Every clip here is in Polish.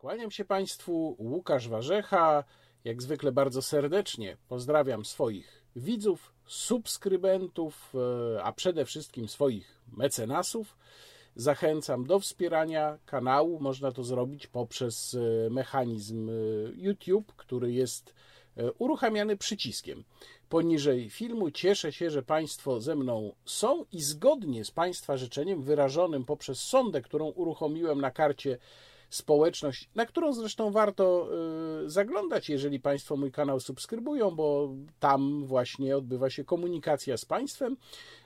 Kłaniam się Państwu, Łukasz Warzecha. Jak zwykle bardzo serdecznie pozdrawiam swoich widzów, subskrybentów, e, a przede wszystkim swoich mecenasów. Zachęcam do wspierania kanału. Można to zrobić poprzez e, mechanizm e, YouTube, który jest uruchamiany przyciskiem poniżej filmu. Cieszę się, że Państwo ze mną są i zgodnie z Państwa życzeniem wyrażonym poprzez sondę, którą uruchomiłem na karcie społeczność, na którą zresztą warto y, zaglądać, jeżeli Państwo mój kanał subskrybują, bo tam właśnie odbywa się komunikacja z Państwem.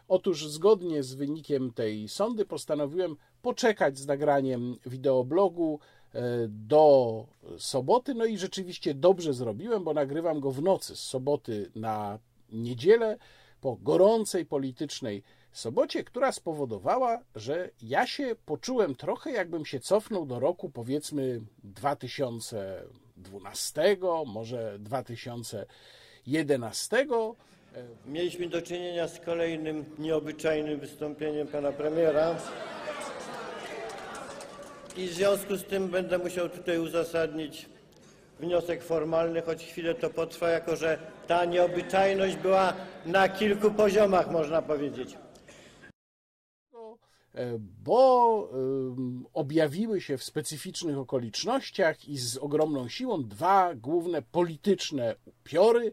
Otóż zgodnie z wynikiem tej sądy postanowiłem poczekać z nagraniem wideoblogu y, do soboty. No i rzeczywiście dobrze zrobiłem, bo nagrywam go w nocy z soboty na niedzielę po gorącej politycznej sobocie, która spowodowała, że ja się poczułem trochę jakbym się cofnął do roku powiedzmy 2012, może 2011. Mieliśmy do czynienia z kolejnym nieobyczajnym wystąpieniem pana premiera. I w związku z tym będę musiał tutaj uzasadnić wniosek formalny, choć chwilę to potrwa, jako że ta nieobyczajność była na kilku poziomach, można powiedzieć. E, bo objawiły się w specyficznych okolicznościach i z ogromną siłą dwa główne polityczne upiory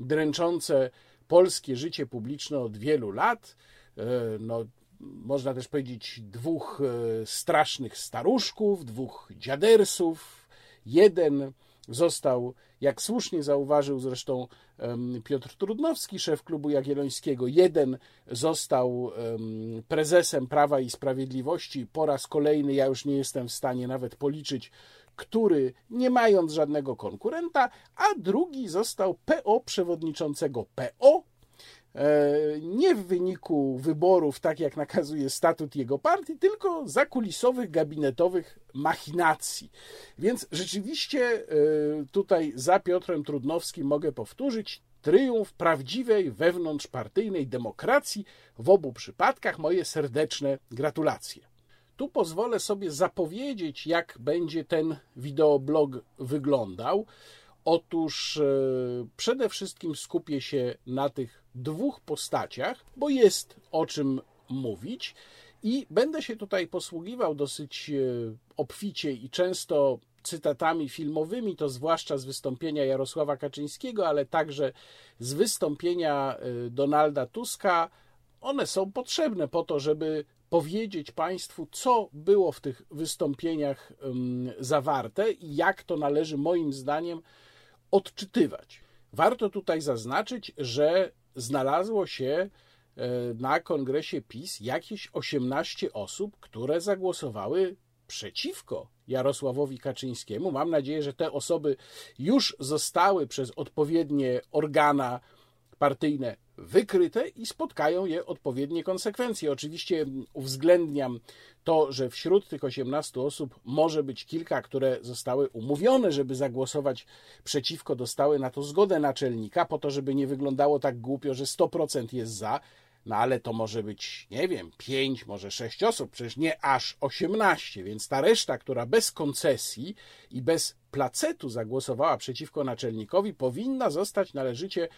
dręczące polskie życie publiczne od wielu lat. E, no, można też powiedzieć dwóch e, strasznych staruszków, dwóch dziadersów. Jeden został, jak słusznie zauważył zresztą Piotr Trudnowski, szef klubu Jagiellońskiego, jeden został prezesem Prawa i Sprawiedliwości. Po raz kolejny, ja już nie jestem w stanie nawet policzyć, który nie mając żadnego konkurenta, a drugi został PO przewodniczącego PO, nie w wyniku wyborów, tak jak nakazuje statut jego partii, tylko zakulisowych, gabinetowych machinacji. Więc rzeczywiście e, tutaj za Piotrem Trudnowskim mogę powtórzyć, triumf prawdziwej wewnątrzpartyjnej demokracji w obu przypadkach. Moje serdeczne gratulacje. Tu pozwolę sobie zapowiedzieć, jak będzie ten wideoblog wyglądał. Otóż e, przede wszystkim skupię się na tych dwóch postaciach, bo jest o czym mówić i będę się tutaj posługiwał dosyć e, obficie i często cytatami filmowymi, to zwłaszcza z wystąpienia Jarosława Kaczyńskiego, ale także z wystąpienia e, Donalda Tuska. One są potrzebne po to, żeby powiedzieć Państwu, co było w tych wystąpieniach zawarte i jak to należy moim zdaniem odczytywać. Warto tutaj zaznaczyć, że znalazło się e, na kongresie PiS jakieś 18 osób, które zagłosowały przeciwko Jarosławowi Kaczyńskiemu. Mam nadzieję, że te osoby już zostały przez odpowiednie organa partyjne wykryte i spotkają je odpowiednie konsekwencje. Oczywiście uwzględniam to, że wśród tych 18 osób może być kilka, które zostały umówione, żeby zagłosować przeciwko, dostały na to zgodę naczelnika, po to, żeby nie wyglądało tak głupio, że 100% jest za. No ale to może być, nie wiem, 5, może 6 osób, przecież nie aż 18, więc ta reszta, która bez koncesji i bez placetu zagłosowała przeciwko naczelnikowi, powinna zostać należycie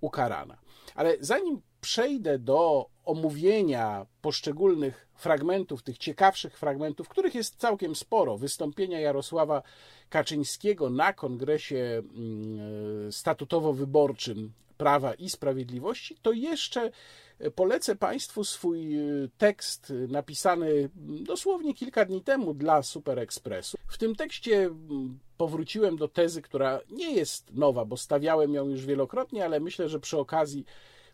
ukarana. Ale zanim przejdę do omówienia poszczególnych fragmentów, tych ciekawszych fragmentów, których jest całkiem sporo, wystąpienia Jarosława Kaczyńskiego na kongresie mm, statutowo-wyborczym Prawa i Sprawiedliwości, to jeszcze polecę Państwu swój tekst napisany dosłownie kilka dni temu dla Super Expressu. W tym tekście mm, powróciłem do tezy, która nie jest nowa, bo stawiałem ją już wielokrotnie, ale myślę, że przy okazji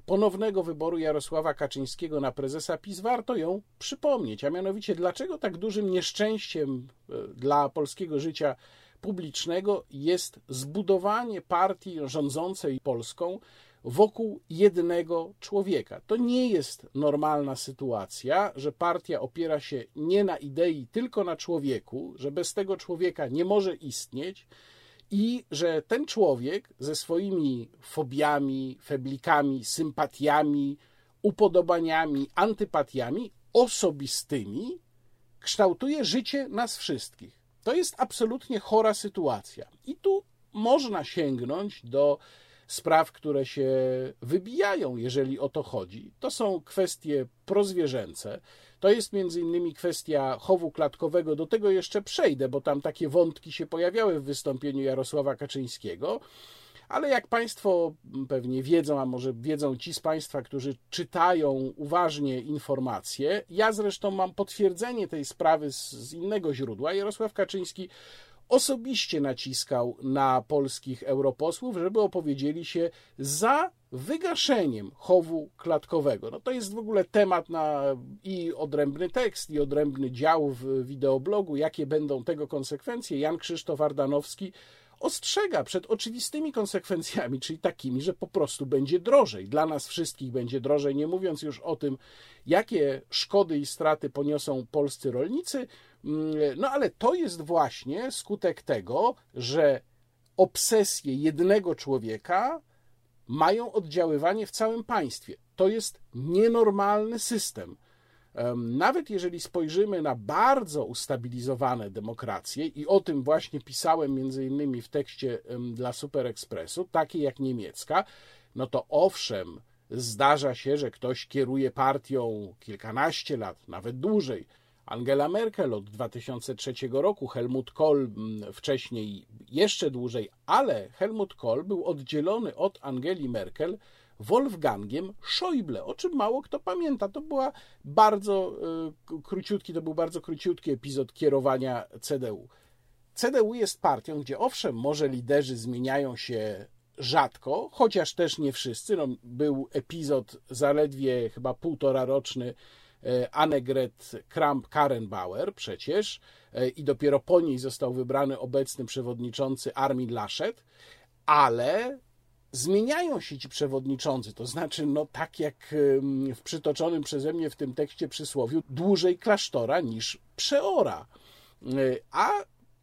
ponownego wyboru Jarosława Kaczyńskiego na prezesa PiS warto ją przypomnieć, a mianowicie dlaczego tak dużym nieszczęściem e, dla polskiego życia publicznego jest zbudowanie partii rządzącej Polską wokół jednego człowieka. To nie jest normalna sytuacja, że partia opiera się nie na idei, tylko na człowieku, że bez tego człowieka nie może istnieć i że ten człowiek ze swoimi fobiami, feblikami, sympatiami, upodobaniami, antypatiami osobistymi kształtuje życie nas wszystkich. To jest absolutnie chora sytuacja. I tu można sięgnąć do spraw, które się wybijają, jeżeli o to chodzi. To są kwestie prozwierzęce. To jest między innymi kwestia chowu klatkowego. Do tego jeszcze przejdę, bo tam takie wątki się pojawiały w wystąpieniu Jarosława Kaczyńskiego. Ale jak Państwo pewnie wiedzą, a może wiedzą ci z Państwa, którzy czytają uważnie informacje, ja zresztą mam potwierdzenie tej sprawy z, innego źródła. Jarosław Kaczyński osobiście naciskał na polskich europosłów, żeby opowiedzieli się za wygaszeniem chowu klatkowego. No to jest w ogóle temat na i odrębny tekst, i odrębny dział w wideoblogu, jakie będą tego konsekwencje. Jan Krzysztof Ardanowski ostrzega przed oczywistymi konsekwencjami, czyli takimi, że po prostu będzie drożej. Dla nas wszystkich będzie drożej, nie mówiąc już o tym, jakie szkody i straty poniosą polscy rolnicy. Mm, no ale to jest właśnie skutek tego, że obsesje jednego człowieka mają oddziaływanie w całym państwie. To jest nienormalny system. Nawet jeżeli spojrzymy na bardzo ustabilizowane demokracje, i o tym właśnie pisałem między innymi w tekście dla Super Expressu, takie jak niemiecka, no to owszem, zdarza się, że ktoś kieruje partią kilkanaście lat, nawet dłużej. Angela Merkel od 2003 roku, Helmut Kohl wcześniej jeszcze dłużej, ale Helmut Kohl był oddzielony od Angeli Merkel Wolfgangiem Schäuble, o czym mało kto pamięta. To była bardzo y, króciutki, to był bardzo króciutki epizod kierowania CDU. CDU jest partią, gdzie owszem, może liderzy zmieniają się rzadko, chociaż też nie wszyscy. No, był epizod zaledwie chyba półtora roczny y, Annegret Kramp-Karrenbauer przecież y, i dopiero po niej został wybrany obecny przewodniczący Armin Laschet, ale zmieniają się ci przewodniczący, to znaczy, no tak jak w przytoczonym przeze mnie w tym tekście przysłowiu, dłużej klasztora niż przeora. E, a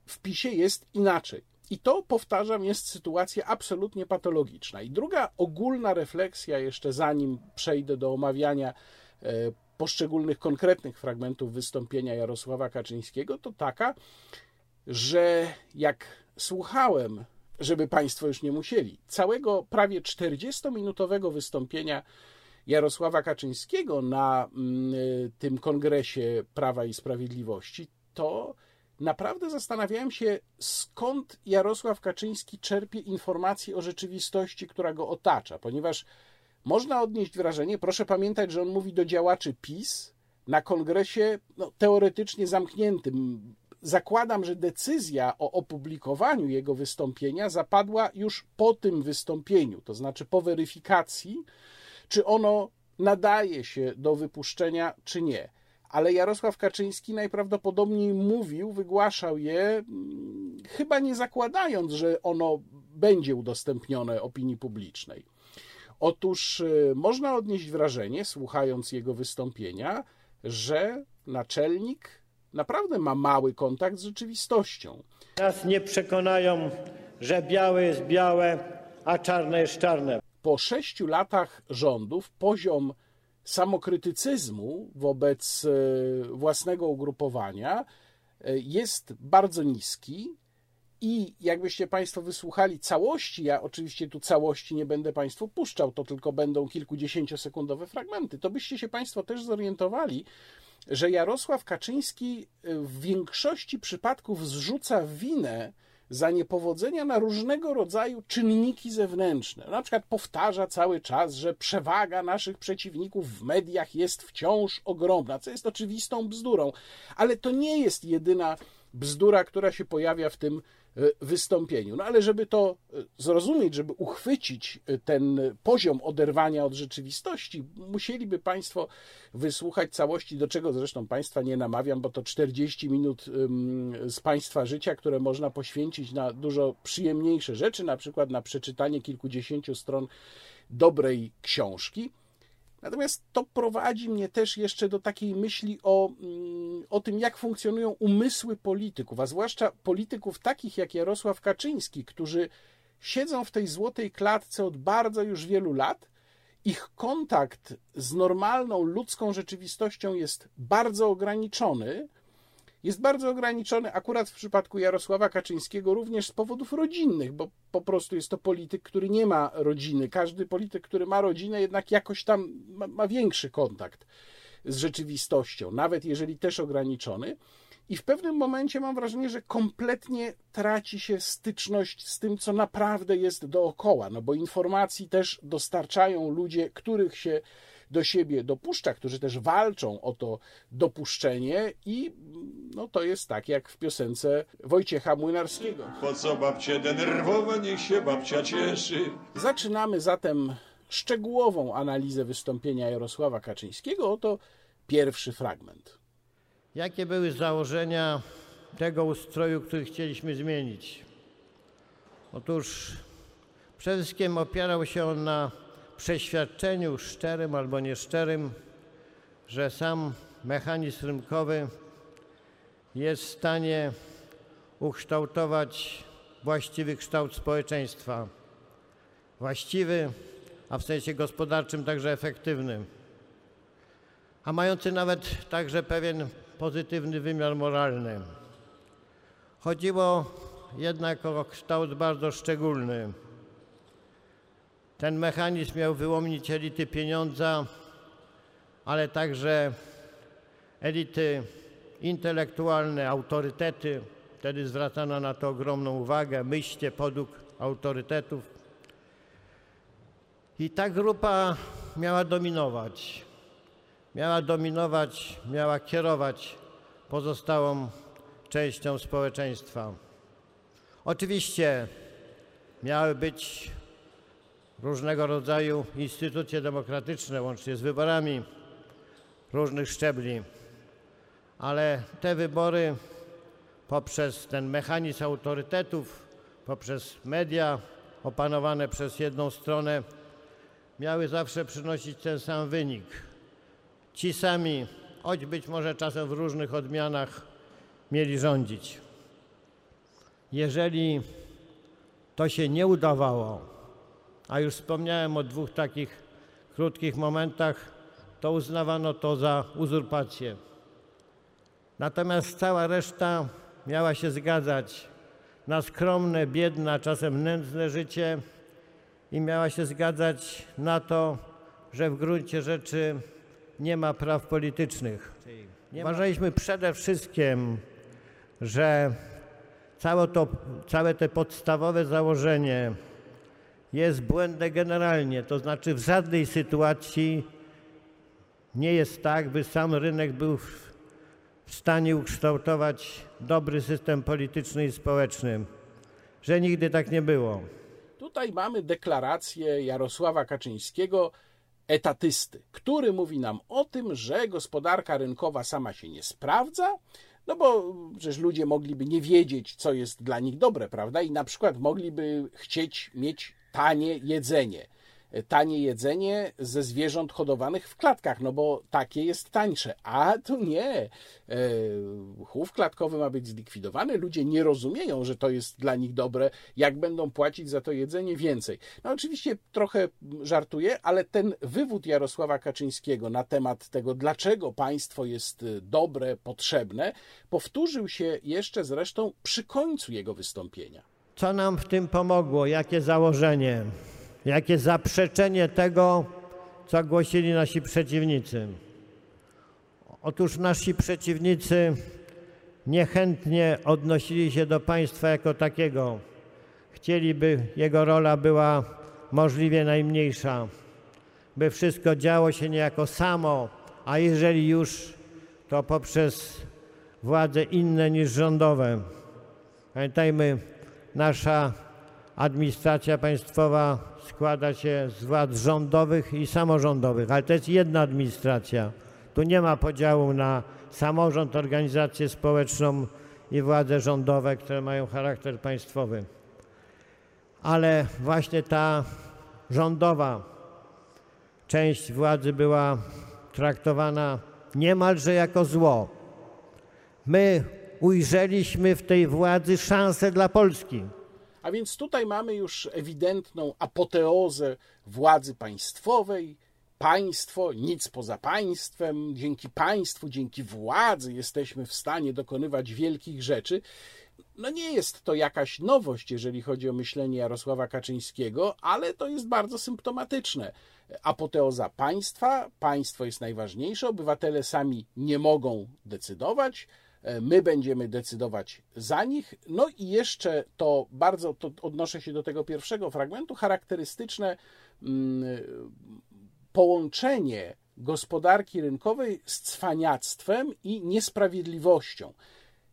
w PiSie jest inaczej. I to, powtarzam, jest sytuacja absolutnie patologiczna. I druga ogólna refleksja, jeszcze zanim przejdę do omawiania e, poszczególnych konkretnych fragmentów wystąpienia Jarosława Kaczyńskiego, to taka, że jak słuchałem żeby Państwo już nie musieli. Całego prawie 40-minutowego wystąpienia Jarosława Kaczyńskiego na mm, tym kongresie Prawa i Sprawiedliwości, to naprawdę zastanawiałem się, skąd Jarosław Kaczyński czerpie informacje o rzeczywistości, która go otacza, ponieważ można odnieść wrażenie, proszę pamiętać, że on mówi do działaczy PiS na kongresie no, teoretycznie zamkniętym, zakładam, że decyzja o opublikowaniu jego wystąpienia zapadła już po tym wystąpieniu, to znaczy po weryfikacji, czy ono nadaje się do wypuszczenia, czy nie. Ale Jarosław Kaczyński najprawdopodobniej mówił, wygłaszał je, mm, chyba nie zakładając, że ono będzie udostępnione opinii publicznej. Otóż y, można odnieść wrażenie, słuchając jego wystąpienia, że naczelnik naprawdę ma mały kontakt z rzeczywistością. Nas nie przekonają, że białe jest białe, a czarne jest czarne. Po sześciu latach rządów poziom samokrytycyzmu wobec e, własnego ugrupowania e, jest bardzo niski. I jakbyście Państwo wysłuchali całości, ja oczywiście tu całości nie będę Państwu puszczał, to tylko będą kilkudziesięciosekundowe fragmenty, to byście się Państwo też zorientowali, że Jarosław Kaczyński y, w większości przypadków zrzuca winę za niepowodzenia na różnego rodzaju czynniki zewnętrzne. Na przykład powtarza cały czas, że przewaga naszych przeciwników w mediach jest wciąż ogromna, co jest oczywistą bzdurą, ale to nie jest jedyna bzdura, która się pojawia w tym wystąpieniu. No ale żeby to e, zrozumieć, żeby uchwycić e, ten poziom oderwania od rzeczywistości, musieliby Państwo wysłuchać całości, do czego zresztą Państwa nie namawiam, bo to 40 minut z Państwa życia, które można poświęcić na dużo przyjemniejsze rzeczy, na przykład na przeczytanie kilkudziesięciu stron dobrej książki. Natomiast to prowadzi mnie też jeszcze do takiej myśli o, mm, o tym, jak funkcjonują umysły polityków, a zwłaszcza polityków takich jak Jarosław Kaczyński, którzy siedzą w tej złotej klatce od bardzo już wielu lat. Ich kontakt z normalną ludzką rzeczywistością jest bardzo ograniczony jest bardzo ograniczony akurat w przypadku Jarosława Kaczyńskiego również z powodów rodzinnych, bo po prostu jest to polityk, który nie ma rodziny. Każdy polityk, który ma rodzinę, jednak jakoś tam ma, ma większy kontakt z rzeczywistością, nawet jeżeli też ograniczony. I w pewnym momencie mam wrażenie, że kompletnie traci się styczność z tym, co naprawdę jest dookoła, no bo informacji też dostarczają ludzie, których się do siebie dopuszcza, którzy też walczą o to dopuszczenie i no to jest tak jak w piosence Wojciecha Młynarskiego. Po co babcie denerwowa, niech się babcia cieszy. Zaczynamy zatem szczegółową analizę wystąpienia Jarosława Kaczyńskiego. Oto pierwszy fragment. Jakie były założenia tego ustroju, który chcieliśmy zmienić? Otóż przede wszystkim opierał się on na przeświadczeniu szczerym albo nieszczerym, że sam mechanizm rynkowy jest w stanie ukształtować właściwy kształt społeczeństwa. Właściwy, a w sensie gospodarczym także efektywny, a mający nawet także pewien pozytywny wymiar moralny. Chodziło jednak o kształt bardzo szczególny. Ten mechanizm miał wyłonić elity pieniądza, ale także elity intelektualne, autorytety. Wtedy zwracano na to ogromną uwagę. Myślcie podług autorytetów. I ta grupa miała dominować. Miała dominować, miała kierować pozostałą częścią społeczeństwa. Oczywiście miały być różnego rodzaju instytucje demokratyczne, łącznie z wyborami różnych szczebli, ale te wybory poprzez ten mechanizm autorytetów, poprzez media opanowane przez jedną stronę, miały zawsze przynosić ten sam wynik. Ci sami, choć być może czasem w różnych odmianach, mieli rządzić. Jeżeli to się nie udawało, a już wspomniałem o dwóch takich krótkich momentach, to uznawano to za uzurpację. Natomiast cała reszta miała się zgadzać na skromne, biedne, a czasem nędzne życie i miała się zgadzać na to, że w gruncie rzeczy nie ma praw politycznych. Uważaliśmy przede wszystkim, że całe, to, całe te podstawowe założenie jest błędne generalnie, to znaczy w żadnej sytuacji nie jest tak, by sam rynek był w stanie ukształtować dobry system polityczny i społeczny, że nigdy tak nie było. Tutaj mamy deklarację Jarosława Kaczyńskiego, etatysty, który mówi nam o tym, że gospodarka rynkowa sama się nie sprawdza, no bo przecież ludzie mogliby nie wiedzieć, co jest dla nich dobre, prawda? I na przykład mogliby chcieć mieć tanie jedzenie. Tanie jedzenie ze zwierząt hodowanych w klatkach, no bo takie jest tańsze. A tu nie. E, chów klatkowy ma być zlikwidowany. Ludzie nie rozumieją, że to jest dla nich dobre, jak będą płacić za to jedzenie więcej. No oczywiście trochę żartuję, ale ten wywód Jarosława Kaczyńskiego na temat tego, dlaczego państwo jest dobre, potrzebne, powtórzył się jeszcze zresztą przy końcu jego wystąpienia. Co nam w tym pomogło? Jakie założenie? Jakie zaprzeczenie tego, co głosili nasi przeciwnicy? Otóż nasi przeciwnicy niechętnie odnosili się do państwa jako takiego. Chcieliby, jego rola była możliwie najmniejsza, by wszystko działo się niejako samo, a jeżeli już, to poprzez władze inne niż rządowe. Pamiętajmy, nasza administracja państwowa składa się z władz rządowych i samorządowych, ale to jest jedna administracja. Tu nie ma podziału na samorząd, organizację społeczną i władze rządowe, które mają charakter państwowy. Ale właśnie ta rządowa część władzy była traktowana niemalże jako zło. My ujrzeliśmy w tej władzy szansę dla Polski. A więc tutaj mamy już ewidentną apoteozę władzy państwowej, państwo, nic poza państwem, dzięki państwu, dzięki władzy jesteśmy w stanie dokonywać wielkich rzeczy. No nie jest to jakaś nowość, jeżeli chodzi o myślenie Jarosława Kaczyńskiego, ale to jest bardzo symptomatyczne. Apoteoza państwa, państwo jest najważniejsze, obywatele sami nie mogą decydować, my będziemy decydować za nich. No i jeszcze to bardzo, to odnoszę się do tego pierwszego fragmentu, charakterystyczne mm, połączenie gospodarki rynkowej z cwaniactwem i niesprawiedliwością.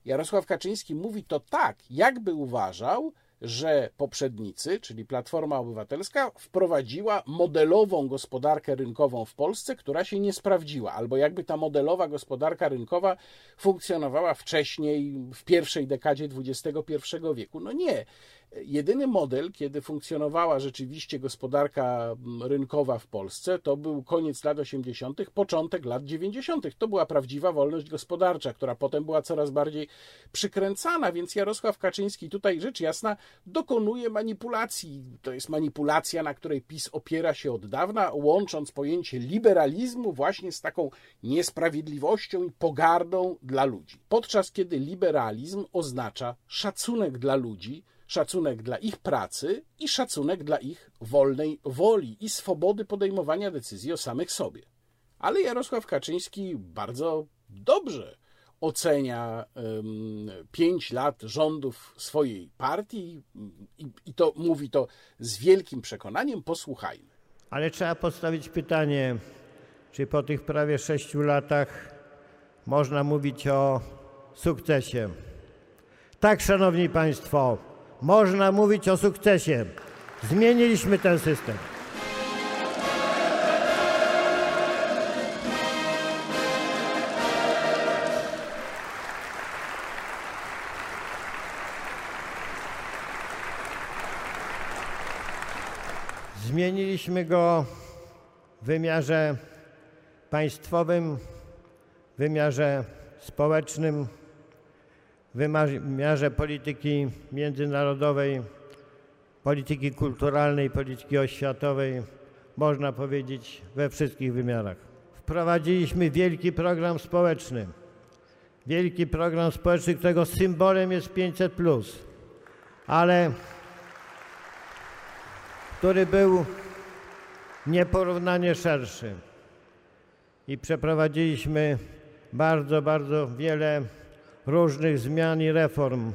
Jarosław Kaczyński mówi to tak, jakby uważał, że poprzednicy, czyli Platforma Obywatelska, wprowadziła modelową gospodarkę rynkową w Polsce, która się nie sprawdziła, albo jakby ta modelowa gospodarka rynkowa funkcjonowała wcześniej, w pierwszej dekadzie XXI wieku. No nie. Jedyny model, kiedy funkcjonowała rzeczywiście gospodarka rynkowa w Polsce, to był koniec lat 80., początek lat 90. To była prawdziwa wolność gospodarcza, która potem była coraz bardziej przykręcana, więc Jarosław Kaczyński tutaj rzecz jasna dokonuje manipulacji. To jest manipulacja, na której PiS opiera się od dawna, łącząc pojęcie liberalizmu właśnie z taką niesprawiedliwością i pogardą dla ludzi. Podczas kiedy liberalizm oznacza szacunek dla ludzi, szacunek dla ich pracy i szacunek dla ich wolnej woli i swobody podejmowania decyzji o samych sobie. Ale Jarosław Kaczyński bardzo dobrze ocenia um, pięć lat rządów swojej partii i, i to mówi to z wielkim przekonaniem. Posłuchajmy. Ale trzeba postawić pytanie, czy po tych prawie sześciu latach można mówić o sukcesie. Tak, szanowni państwo, można mówić o sukcesie. Zmieniliśmy ten system. Zmieniliśmy go w wymiarze państwowym, w wymiarze społecznym, wymiarze polityki międzynarodowej, polityki kulturalnej, polityki oświatowej, można powiedzieć we wszystkich wymiarach. Wprowadziliśmy wielki program społeczny. Wielki program społeczny, którego symbolem jest 500, ale który był nieporównanie szerszy. I przeprowadziliśmy bardzo, bardzo wiele różnych zmian i reform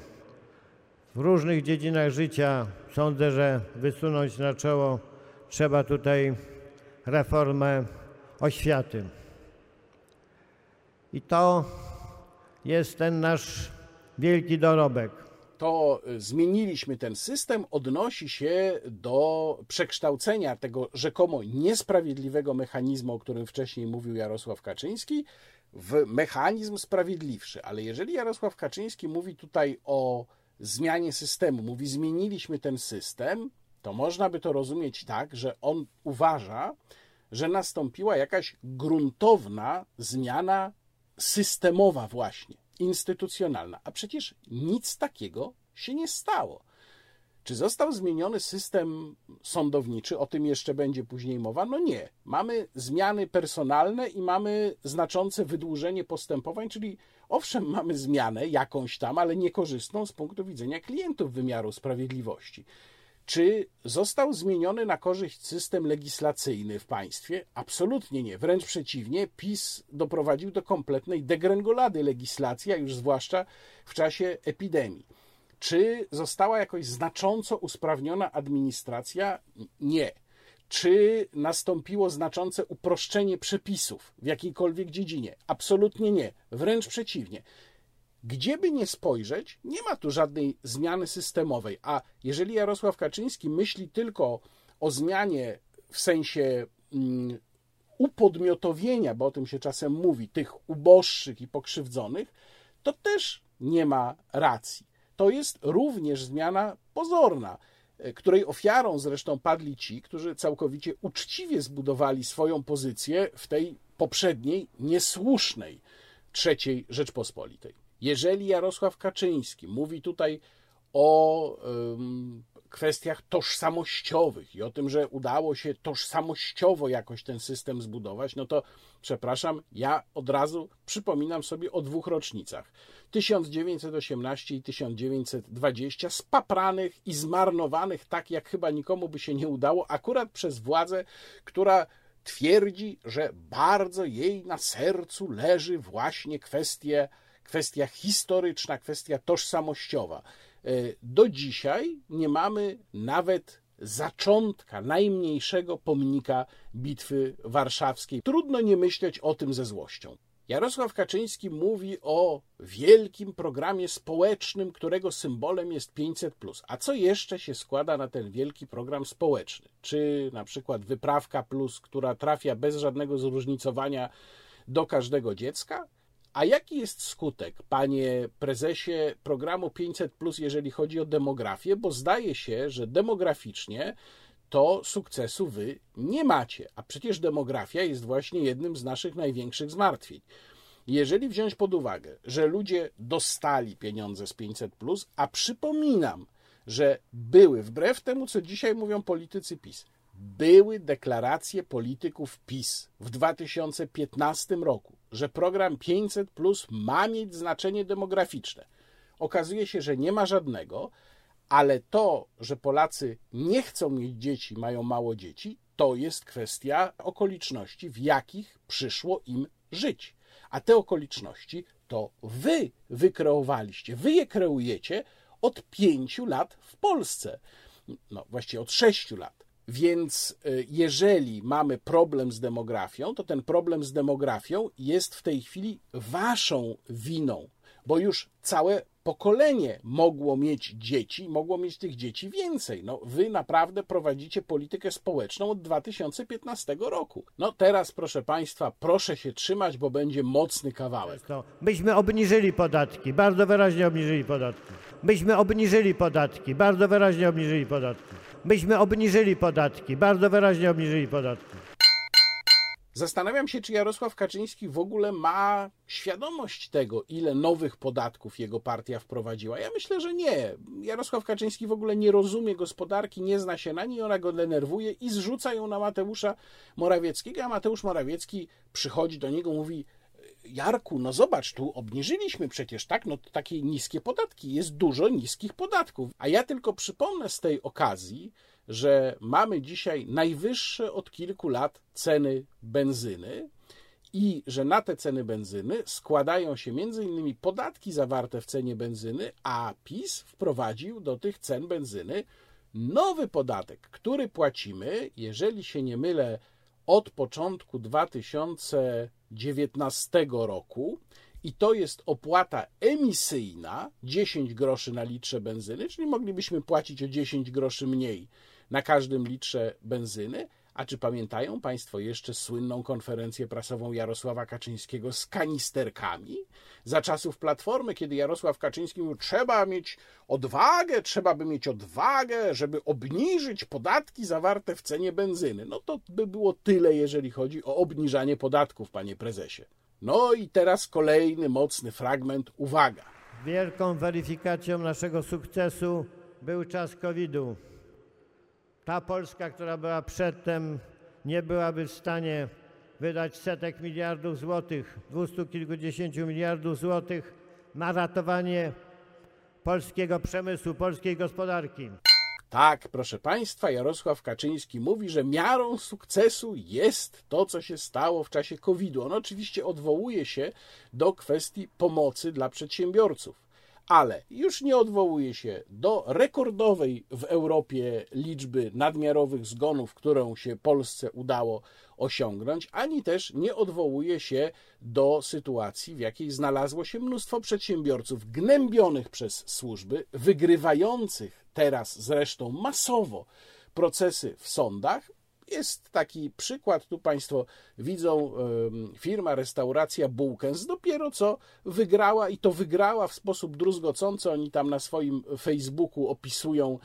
w różnych dziedzinach życia. Sądzę, że wysunąć na czoło trzeba tutaj reformę oświaty. I to jest ten nasz wielki dorobek. To zmieniliśmy ten system, odnosi się do przekształcenia tego rzekomo niesprawiedliwego mechanizmu, o którym wcześniej mówił Jarosław Kaczyński, w mechanizm sprawiedliwszy. Ale jeżeli Jarosław Kaczyński mówi tutaj o zmianie systemu, mówi zmieniliśmy ten system, to można by to rozumieć tak, że on uważa, że nastąpiła jakaś gruntowna zmiana systemowa, właśnie instytucjonalna. A przecież nic takiego się nie stało. Czy został zmieniony system sądowniczy? O tym jeszcze będzie później mowa. No nie. Mamy zmiany personalne i mamy znaczące wydłużenie postępowań, czyli owszem, mamy zmianę jakąś tam, ale niekorzystną z punktu widzenia klientów wymiaru sprawiedliwości. Czy został zmieniony na korzyść system legislacyjny w państwie? Absolutnie nie. Wręcz przeciwnie, PiS doprowadził do kompletnej degrengolady legislacji, a już zwłaszcza w czasie epidemii. Czy została jakoś znacząco usprawniona administracja? Nie. Czy nastąpiło znaczące uproszczenie przepisów w jakiejkolwiek dziedzinie? Absolutnie nie. Wręcz przeciwnie. Gdzie by nie spojrzeć, nie ma tu żadnej zmiany systemowej. A jeżeli Jarosław Kaczyński myśli tylko o zmianie w sensie mm, upodmiotowienia, bo o tym się czasem mówi, tych uboższych i pokrzywdzonych, to też nie ma racji to jest również zmiana pozorna, e, której ofiarą zresztą padli ci, którzy całkowicie uczciwie zbudowali swoją pozycję w tej poprzedniej, niesłusznej trzeciej Rzeczpospolitej. Jeżeli Jarosław Kaczyński mówi tutaj o kwestiach tożsamościowych i o tym, że udało się tożsamościowo jakoś ten system zbudować, no to przepraszam, ja od razu przypominam sobie o dwóch rocznicach. 1918 i 1920, spapranych i zmarnowanych tak, jak chyba nikomu by się nie udało, akurat przez władzę, która twierdzi, że bardzo jej na sercu leży właśnie kwestia, kwestia historyczna, kwestia tożsamościowa. E, do dzisiaj nie mamy nawet zaczątka najmniejszego pomnika Bitwy Warszawskiej. Trudno nie myśleć o tym ze złością. Jarosław Kaczyński mówi o wielkim programie społecznym, którego symbolem jest 500. A co jeszcze się składa na ten wielki program społeczny? Czy na przykład wyprawka plus, która trafia bez żadnego zróżnicowania do każdego dziecka? A jaki jest skutek, panie prezesie, programu 500, jeżeli chodzi o demografię? Bo zdaje się, że demograficznie to sukcesu wy nie macie. A przecież demografia jest właśnie jednym z naszych największych zmartwień. Jeżeli wziąć pod uwagę, że ludzie dostali pieniądze z 500, a przypominam, że były, wbrew temu, co dzisiaj mówią politycy PiS, były deklaracje polityków PiS w 2015 roku, że program 500 ma mieć znaczenie demograficzne. Okazuje się, że nie ma żadnego, ale to, że Polacy nie chcą mieć dzieci, mają mało dzieci, to jest kwestia okoliczności, w jakich przyszło im żyć. A te okoliczności to wy wykreowaliście, wy je kreujecie od pięciu lat w Polsce. No, właściwie od sześciu lat. Więc y, jeżeli mamy problem z demografią, to ten problem z demografią jest w tej chwili waszą winą, bo już całe pokolenie mogło mieć dzieci, mogło mieć tych dzieci więcej. No, wy naprawdę prowadzicie politykę społeczną od 2015 roku. No teraz, proszę Państwa, proszę się trzymać, bo będzie mocny kawałek. To byśmy obniżyli podatki, bardzo wyraźnie obniżyli podatki. Byśmy obniżyli podatki, bardzo wyraźnie obniżyli podatki. Byśmy obniżyli podatki, bardzo wyraźnie obniżyli podatki. Zastanawiam się, czy Jarosław Kaczyński w ogóle ma świadomość tego, ile nowych podatków jego partia wprowadziła. Ja myślę, że nie. Jarosław Kaczyński w ogóle nie rozumie gospodarki, nie zna się na niej, ona go denerwuje i zrzuca ją na Mateusza Morawieckiego, a Mateusz Morawiecki przychodzi do niego, mówi: Jarku, no zobacz, tu obniżyliśmy przecież, tak? No takie niskie podatki, jest dużo niskich podatków. A ja tylko przypomnę z tej okazji, że mamy dzisiaj najwyższe od kilku lat ceny benzyny i że na te ceny benzyny składają się m.in. podatki zawarte w cenie benzyny, a PiS wprowadził do tych cen benzyny nowy podatek, który płacimy, jeżeli się nie mylę, od początku 2019 roku. I to jest opłata emisyjna 10 groszy na litrze benzyny, czyli moglibyśmy płacić o 10 groszy mniej na każdym litrze benzyny. A czy pamiętają Państwo jeszcze słynną konferencję prasową Jarosława Kaczyńskiego z kanisterkami? Za czasów Platformy, kiedy Jarosław Kaczyński mówił, trzeba mieć odwagę, trzeba by mieć odwagę, żeby obniżyć podatki zawarte w cenie benzyny. No to by było tyle, jeżeli chodzi o obniżanie podatków, panie prezesie. No i teraz kolejny mocny fragment. Uwaga. Wielką weryfikacją naszego sukcesu był czas COVID-u. Ta Polska, która była przedtem, nie byłaby w stanie wydać setek miliardów złotych, dwustu kilkudziesięciu miliardów złotych na ratowanie polskiego przemysłu, polskiej gospodarki. Tak, proszę Państwa, Jarosław Kaczyński mówi, że miarą sukcesu jest to, co się stało w czasie COVID-u. On oczywiście odwołuje się do kwestii pomocy dla przedsiębiorców ale już nie odwołuje się do rekordowej w Europie liczby nadmiarowych zgonów, którą się Polsce udało osiągnąć, ani też nie odwołuje się do sytuacji, w jakiej znalazło się mnóstwo przedsiębiorców gnębionych przez służby, wygrywających teraz zresztą masowo procesy w sądach, jest taki przykład, tu Państwo widzą, firma restauracja Bułkens. Dopiero co wygrała i to wygrała w sposób druzgocący. Oni tam na swoim Facebooku opisują,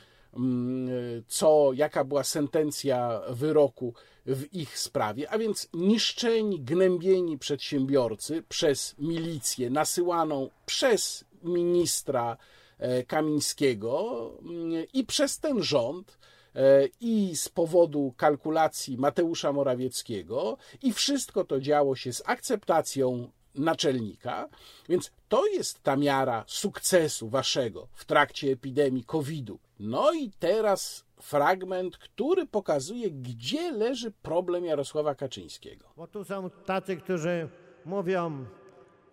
co, jaka była sentencja wyroku w ich sprawie, a więc niszczeni, gnębieni przedsiębiorcy przez milicję nasyłaną przez ministra e, Kamińskiego i przez ten rząd i z powodu kalkulacji Mateusza Morawieckiego i wszystko to działo się z akceptacją naczelnika, więc to jest ta miara sukcesu waszego w trakcie epidemii COVID-u. No i teraz fragment, który pokazuje, gdzie leży problem Jarosława Kaczyńskiego. Bo tu są tacy, którzy mówią,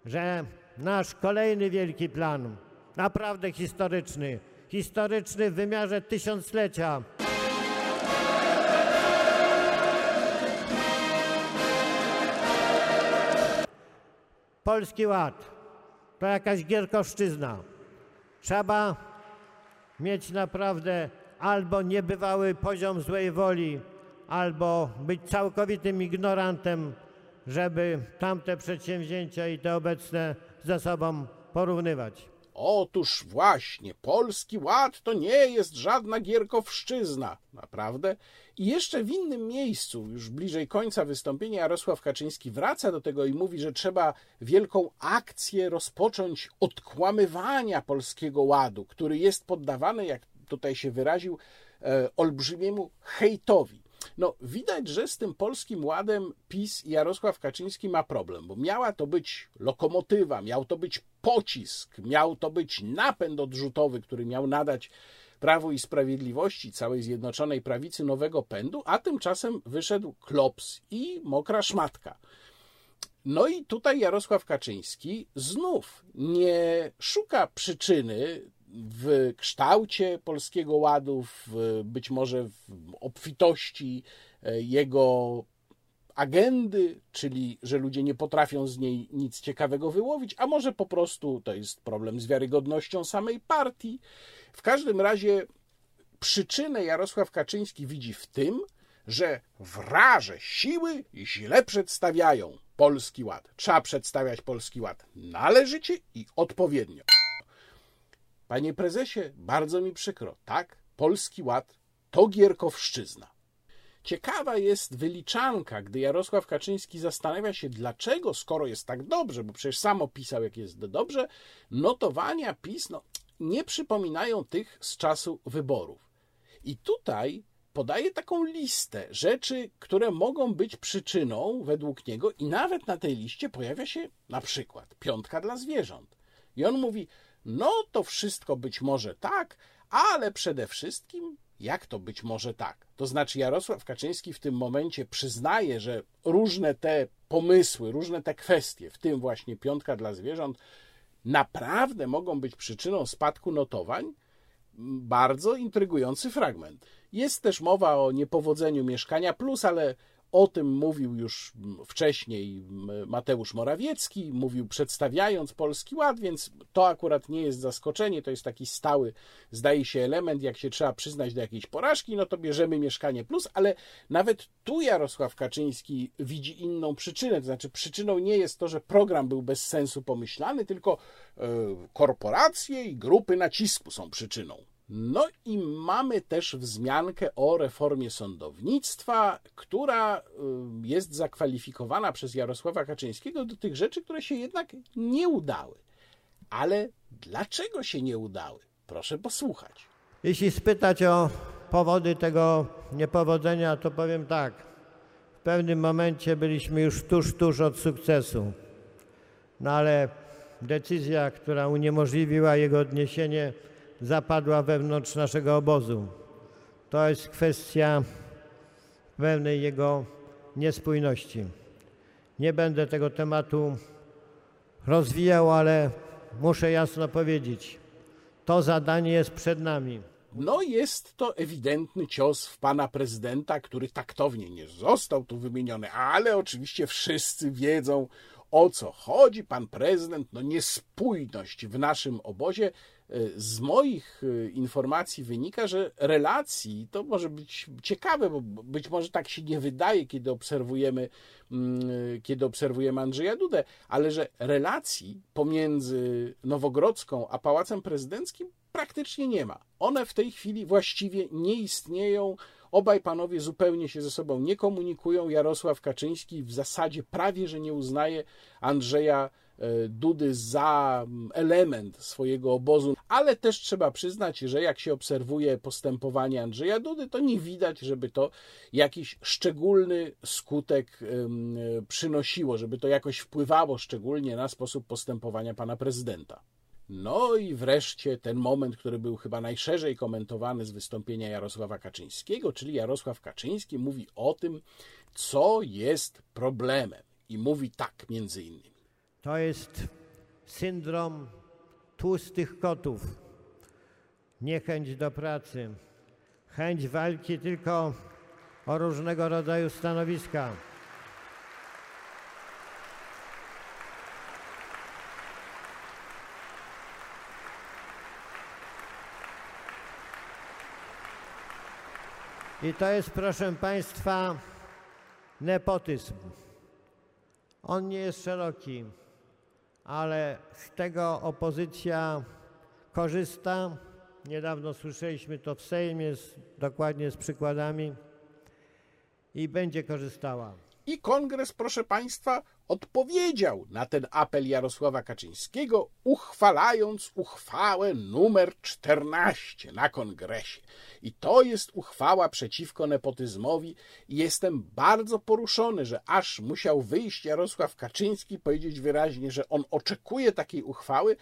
że nasz kolejny wielki plan, naprawdę historyczny, historyczny w wymiarze tysiąclecia, Polski Ład to jakaś gierkoszczyzna. Trzeba mieć naprawdę albo niebywały poziom złej woli, albo być całkowitym ignorantem, żeby tamte przedsięwzięcia i te obecne ze sobą porównywać. Otóż właśnie, Polski Ład to nie jest żadna gierkowszczyzna, naprawdę. I jeszcze w innym miejscu, już bliżej końca wystąpienia, Jarosław Kaczyński wraca do tego i mówi, że trzeba wielką akcję rozpocząć odkłamywania Polskiego Ładu, który jest poddawany, jak tutaj się wyraził, e, olbrzymiemu hejtowi. No, widać, że z tym polskim ładem PiS i Jarosław Kaczyński ma problem, bo miała to być lokomotywa, miał to być pocisk, miał to być napęd odrzutowy, który miał nadać Prawu i Sprawiedliwości, całej Zjednoczonej Prawicy nowego pędu, a tymczasem wyszedł klops i mokra szmatka. No i tutaj Jarosław Kaczyński znów nie szuka przyczyny w kształcie Polskiego Ładu, w, być może w obfitości e, jego agendy, czyli że ludzie nie potrafią z niej nic ciekawego wyłowić, a może po prostu to jest problem z wiarygodnością samej partii. W każdym razie przyczynę Jarosław Kaczyński widzi w tym, że wraże siły źle przedstawiają Polski Ład. Trzeba przedstawiać Polski Ład należycie i odpowiednio. Panie prezesie, bardzo mi przykro. Tak, Polski Ład to Gierkowszczyzna. Ciekawa jest wyliczanka, gdy Jarosław Kaczyński zastanawia się, dlaczego, skoro jest tak dobrze, bo przecież sam opisał, jak jest dobrze, notowania PiS no, nie przypominają tych z czasu wyborów. I tutaj podaje taką listę rzeczy, które mogą być przyczyną według niego, i nawet na tej liście pojawia się na przykład piątka dla zwierząt. I on mówi: No, to wszystko być może tak, ale przede wszystkim jak to być może tak? To znaczy, Jarosław Kaczyński w tym momencie przyznaje, że różne te pomysły, różne te kwestie, w tym właśnie piątka dla zwierząt, naprawdę mogą być przyczyną spadku notowań? Bardzo intrygujący fragment. Jest też mowa o niepowodzeniu mieszkania plus, ale o tym mówił już wcześniej Mateusz Morawiecki, mówił przedstawiając Polski Ład, więc to akurat nie jest zaskoczenie, to jest taki stały, zdaje się, element, jak się trzeba przyznać do jakiejś porażki, no to bierzemy Mieszkanie Plus, ale nawet tu Jarosław Kaczyński widzi inną przyczynę, to znaczy przyczyną nie jest to, że program był bez sensu pomyślany, tylko e, korporacje i grupy nacisku są przyczyną. No i mamy też wzmiankę o reformie sądownictwa, która y, jest zakwalifikowana przez Jarosława Kaczyńskiego do tych rzeczy, które się jednak nie udały. Ale dlaczego się nie udały? Proszę posłuchać. Jeśli spytać o powody tego niepowodzenia, to powiem tak. W pewnym momencie byliśmy już tuż, tuż od sukcesu. No ale decyzja, która uniemożliwiła jego odniesienie, zapadła wewnątrz naszego obozu. To jest kwestia pewnej jego niespójności. Nie będę tego tematu rozwijał, ale muszę jasno powiedzieć, to zadanie jest przed nami. No jest to ewidentny cios w pana prezydenta, który taktownie nie został tu wymieniony, ale oczywiście wszyscy wiedzą o co chodzi. Pan prezydent, no niespójność w naszym obozie z moich y, informacji wynika, że relacji to może być ciekawe, bo być może tak się nie wydaje, kiedy obserwujemy, mm, kiedy obserwujemy Andrzeja Dudę, ale że relacji pomiędzy Nowogrodzką a Pałacem Prezydenckim praktycznie nie ma. One w tej chwili właściwie nie istnieją. Obaj panowie zupełnie się ze sobą nie komunikują. Jarosław Kaczyński w zasadzie prawie że nie uznaje Andrzeja e, Dudy za element swojego obozu, ale też trzeba przyznać, że jak się obserwuje postępowanie Andrzeja Dudy, to nie widać, żeby to jakiś szczególny skutek przynosiło, żeby to jakoś wpływało szczególnie na sposób postępowania pana prezydenta. No i wreszcie ten moment, który był chyba najszerzej komentowany z wystąpienia Jarosława Kaczyńskiego, czyli Jarosław Kaczyński mówi o tym, co jest problemem. I mówi tak między innymi. To jest syndrom tłustych kotów. Niechęć do pracy, chęć walki tylko o różnego rodzaju stanowiska. I to jest, proszę Państwa, nepotyzm. On nie jest szeroki, ale z tego opozycja korzysta. Niedawno słyszeliśmy to w Sejmie, z, dokładnie z przykładami, i będzie korzystała. I kongres, proszę Państwa, odpowiedział na ten apel Jarosława Kaczyńskiego, uchwalając uchwałę numer 14 na kongresie. I to jest uchwała przeciwko nepotyzmowi. I jestem bardzo poruszony, że aż musiał wyjść Jarosław Kaczyński, powiedzieć wyraźnie, że on oczekuje takiej uchwały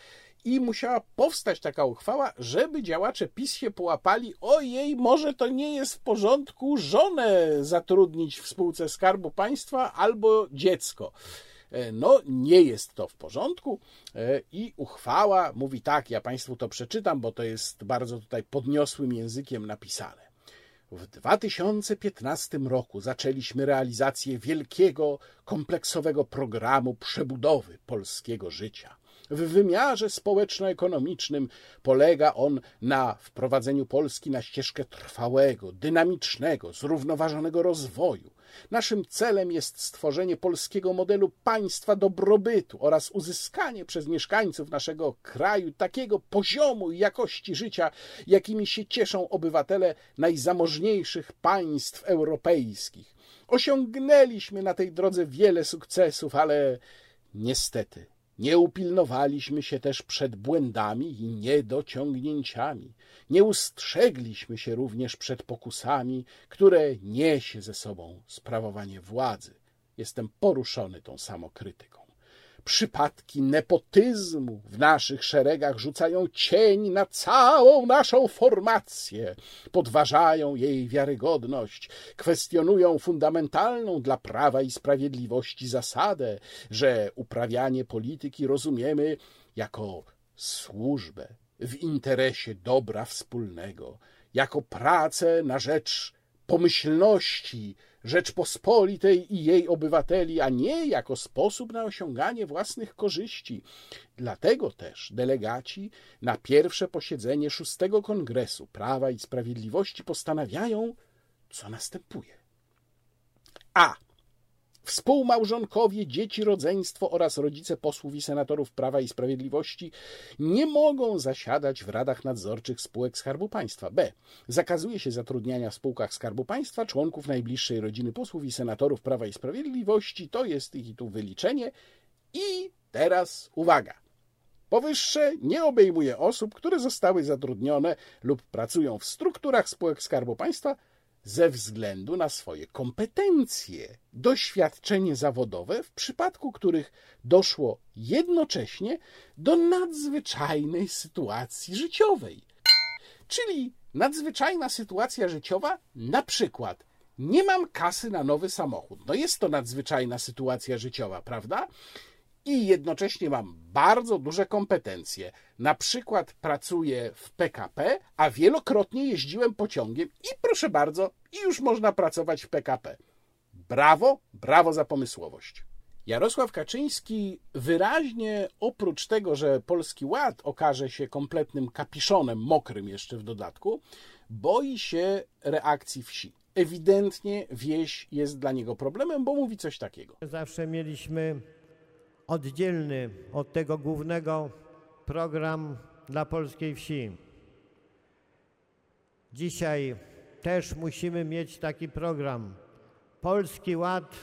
i musiała powstać taka uchwała, żeby działacze PiS się połapali, ojej, może to nie jest w porządku żonę zatrudnić w spółce Skarbu Państwa albo dziecko. E, no, nie jest to w porządku e, i uchwała mówi tak, ja Państwu to przeczytam, bo to jest bardzo tutaj podniosłym językiem napisane. W 2015 roku zaczęliśmy realizację wielkiego, kompleksowego programu przebudowy polskiego życia. W wymiarze społeczno-ekonomicznym polega on na wprowadzeniu Polski na ścieżkę trwałego, dynamicznego, zrównoważonego rozwoju. Naszym celem jest stworzenie polskiego modelu państwa dobrobytu oraz uzyskanie przez mieszkańców naszego kraju takiego poziomu i jakości życia, jakimi się cieszą obywatele najzamożniejszych państw europejskich. Osiągnęliśmy na tej drodze wiele sukcesów, ale niestety nie upilnowaliśmy się też przed błędami i niedociągnięciami. Nie ustrzegliśmy się również przed pokusami, które niesie ze sobą sprawowanie władzy. Jestem poruszony tą samokrytyką. Przypadki nepotyzmu w naszych szeregach rzucają cień na całą naszą formację, podważają jej wiarygodność, kwestionują fundamentalną dla prawa i sprawiedliwości zasadę, że uprawianie polityki rozumiemy jako służbę w interesie dobra wspólnego, jako pracę na rzecz pomyślności Rzeczpospolitej i jej obywateli, a nie jako sposób na osiąganie własnych korzyści. Dlatego też delegaci na pierwsze posiedzenie szóstego Kongresu Prawa i Sprawiedliwości postanawiają, co następuje. A. Współmałżonkowie, dzieci, rodzeństwo oraz rodzice posłów i senatorów Prawa i Sprawiedliwości nie mogą zasiadać w radach nadzorczych spółek Skarbu Państwa. B. Zakazuje się zatrudniania w spółkach Skarbu Państwa członków najbliższej rodziny posłów i senatorów Prawa i Sprawiedliwości. To jest ich tu wyliczenie. I teraz uwaga. Powyższe nie obejmuje osób, które zostały zatrudnione lub pracują w strukturach spółek Skarbu Państwa ze względu na swoje kompetencje, doświadczenie zawodowe, w przypadku których doszło jednocześnie do nadzwyczajnej sytuacji życiowej. Czyli nadzwyczajna sytuacja życiowa, na przykład nie mam kasy na nowy samochód. No jest to nadzwyczajna sytuacja życiowa, prawda? I jednocześnie mam bardzo duże kompetencje. Na przykład pracuję w PKP, a wielokrotnie jeździłem pociągiem i proszę bardzo, i już można pracować w PKP. Brawo, brawo za pomysłowość. Jarosław Kaczyński wyraźnie, oprócz tego, że Polski Ład okaże się kompletnym kapiszonem, mokrym jeszcze w dodatku, boi się reakcji wsi. Ewidentnie wieś jest dla niego problemem, bo mówi coś takiego. Zawsze mieliśmy oddzielny od tego głównego program dla polskiej wsi. Dzisiaj też musimy mieć taki program Polski Ład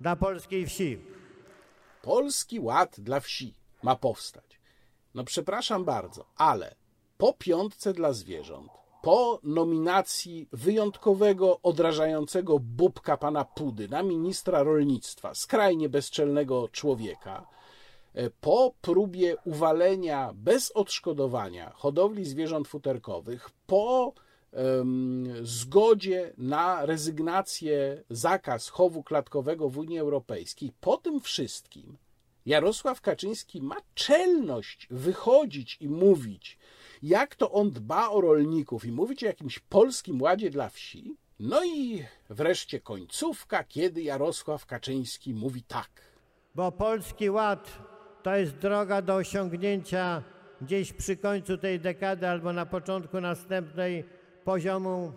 dla polskiej wsi. Polski Ład dla wsi ma powstać. No przepraszam bardzo, ale po piątce dla zwierząt, po nominacji wyjątkowego, odrażającego bubka pana Pudy na ministra rolnictwa, skrajnie bezczelnego człowieka, e, po próbie uwalenia bez odszkodowania hodowli zwierząt futerkowych, po zgodzie na rezygnację, zakaz chowu klatkowego w Unii Europejskiej, po tym wszystkim Jarosław Kaczyński ma czelność wychodzić i mówić, jak to on dba o rolników i mówić o jakimś polskim ładzie dla wsi. No i wreszcie końcówka, kiedy Jarosław Kaczyński mówi tak. Bo polski ład to jest droga do osiągnięcia gdzieś przy końcu tej dekady albo na początku następnej poziomu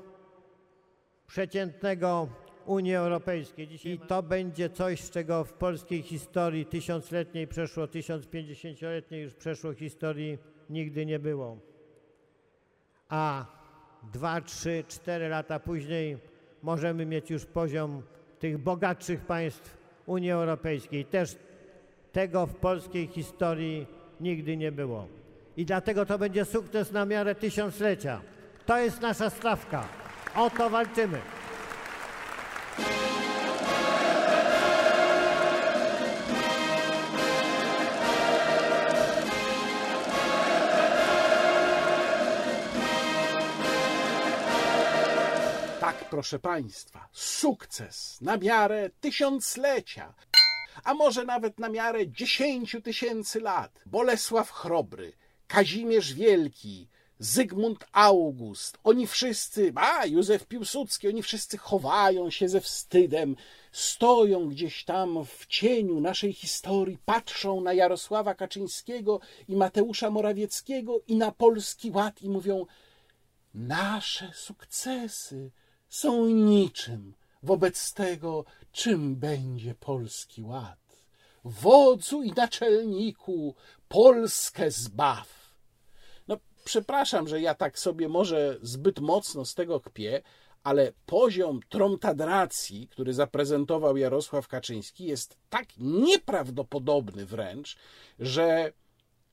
przeciętnego Unii Europejskiej. I to będzie coś, z czego w polskiej historii tysiącletniej przeszło, tysiąc pięćdziesięcioletniej już przeszło historii nigdy nie było. A dwa, trzy, cztery lata później możemy mieć już poziom tych bogatszych państw Unii Europejskiej. Też tego w polskiej historii nigdy nie było. I dlatego to będzie sukces na miarę tysiąclecia. To jest nasza stawka. O to walczymy. Proszę Państwa, sukces na miarę tysiąclecia, a może nawet na miarę dziesięciu tysięcy lat. Bolesław Chrobry, Kazimierz Wielki, Zygmunt August, oni wszyscy, a Józef Piłsudski, oni wszyscy chowają się ze wstydem, stoją gdzieś tam w cieniu naszej historii, patrzą na Jarosława Kaczyńskiego i Mateusza Morawieckiego i na Polski Ład i mówią: Nasze sukcesy są niczym wobec tego, czym będzie Polski Ład. Wodzu i naczelniku, Polskę zbaw przepraszam, że ja tak sobie może zbyt mocno z tego kpię, ale poziom tromtadracji, który zaprezentował Jarosław Kaczyński, jest tak nieprawdopodobny wręcz, że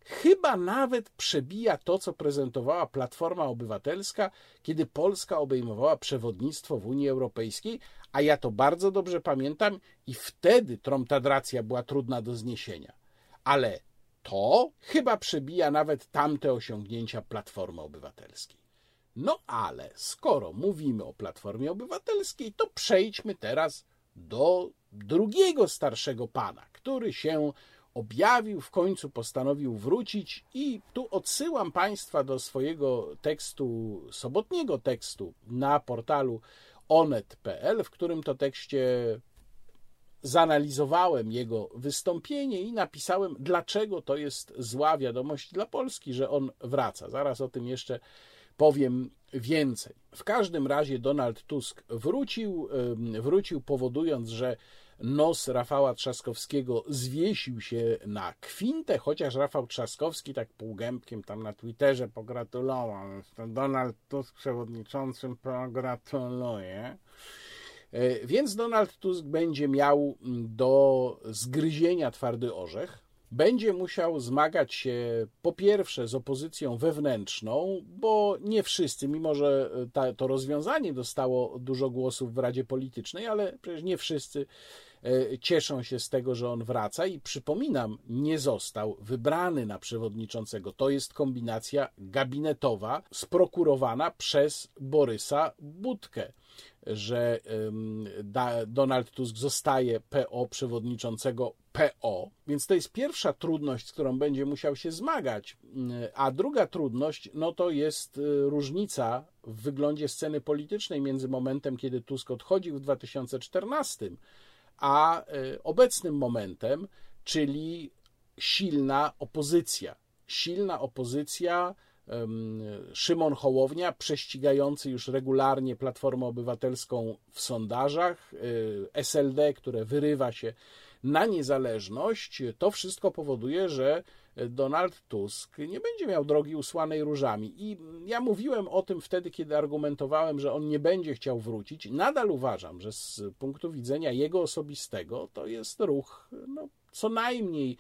chyba nawet przebija to, co prezentowała Platforma Obywatelska, kiedy Polska obejmowała przewodnictwo w Unii Europejskiej, a ja to bardzo dobrze pamiętam i wtedy tromtadracja była trudna do zniesienia. Ale to chyba przebija nawet tamte osiągnięcia Platformy Obywatelskiej. No ale skoro mówimy o Platformie Obywatelskiej, to przejdźmy teraz do drugiego starszego pana, który się objawił, w końcu postanowił wrócić i tu odsyłam Państwa do swojego tekstu, sobotniego tekstu na portalu onet.pl, w którym to tekście zanalizowałem jego wystąpienie i napisałem, dlaczego to jest zła wiadomość dla Polski, że on wraca. Zaraz o tym jeszcze powiem więcej. W każdym razie Donald Tusk wrócił, wrócił powodując, że nos Rafała Trzaskowskiego zwiesił się na kwintę, chociaż Rafał Trzaskowski tak półgębkiem tam na Twitterze pogratulował. Donald Tusk przewodniczącym pogratuluje. E, więc Donald Tusk będzie miał do zgryzienia twardy orzech. Będzie musiał zmagać się po pierwsze z opozycją wewnętrzną, bo nie wszyscy, mimo że e, ta, to rozwiązanie dostało dużo głosów w Radzie Politycznej, ale przecież nie wszyscy cieszą się z tego, że on wraca i przypominam, nie został wybrany na przewodniczącego. To jest kombinacja gabinetowa sprokurowana przez Borysa Budkę że Donald Tusk zostaje PO przewodniczącego PO, więc to jest pierwsza trudność, z którą będzie musiał się zmagać. A druga trudność, no to jest y, różnica w wyglądzie sceny politycznej między momentem, kiedy Tusk odchodził w 2014, a y, obecnym momentem, czyli silna opozycja. Silna opozycja Szymon Hołownia, prześcigający już regularnie Platformę Obywatelską w sondażach, y, SLD, które wyrywa się na niezależność, to wszystko powoduje, że Donald Tusk nie będzie miał drogi usłanej różami. I ja mówiłem o tym wtedy, kiedy argumentowałem, że on nie będzie chciał wrócić. Nadal uważam, że z punktu widzenia jego osobistego to jest ruch no, co najmniej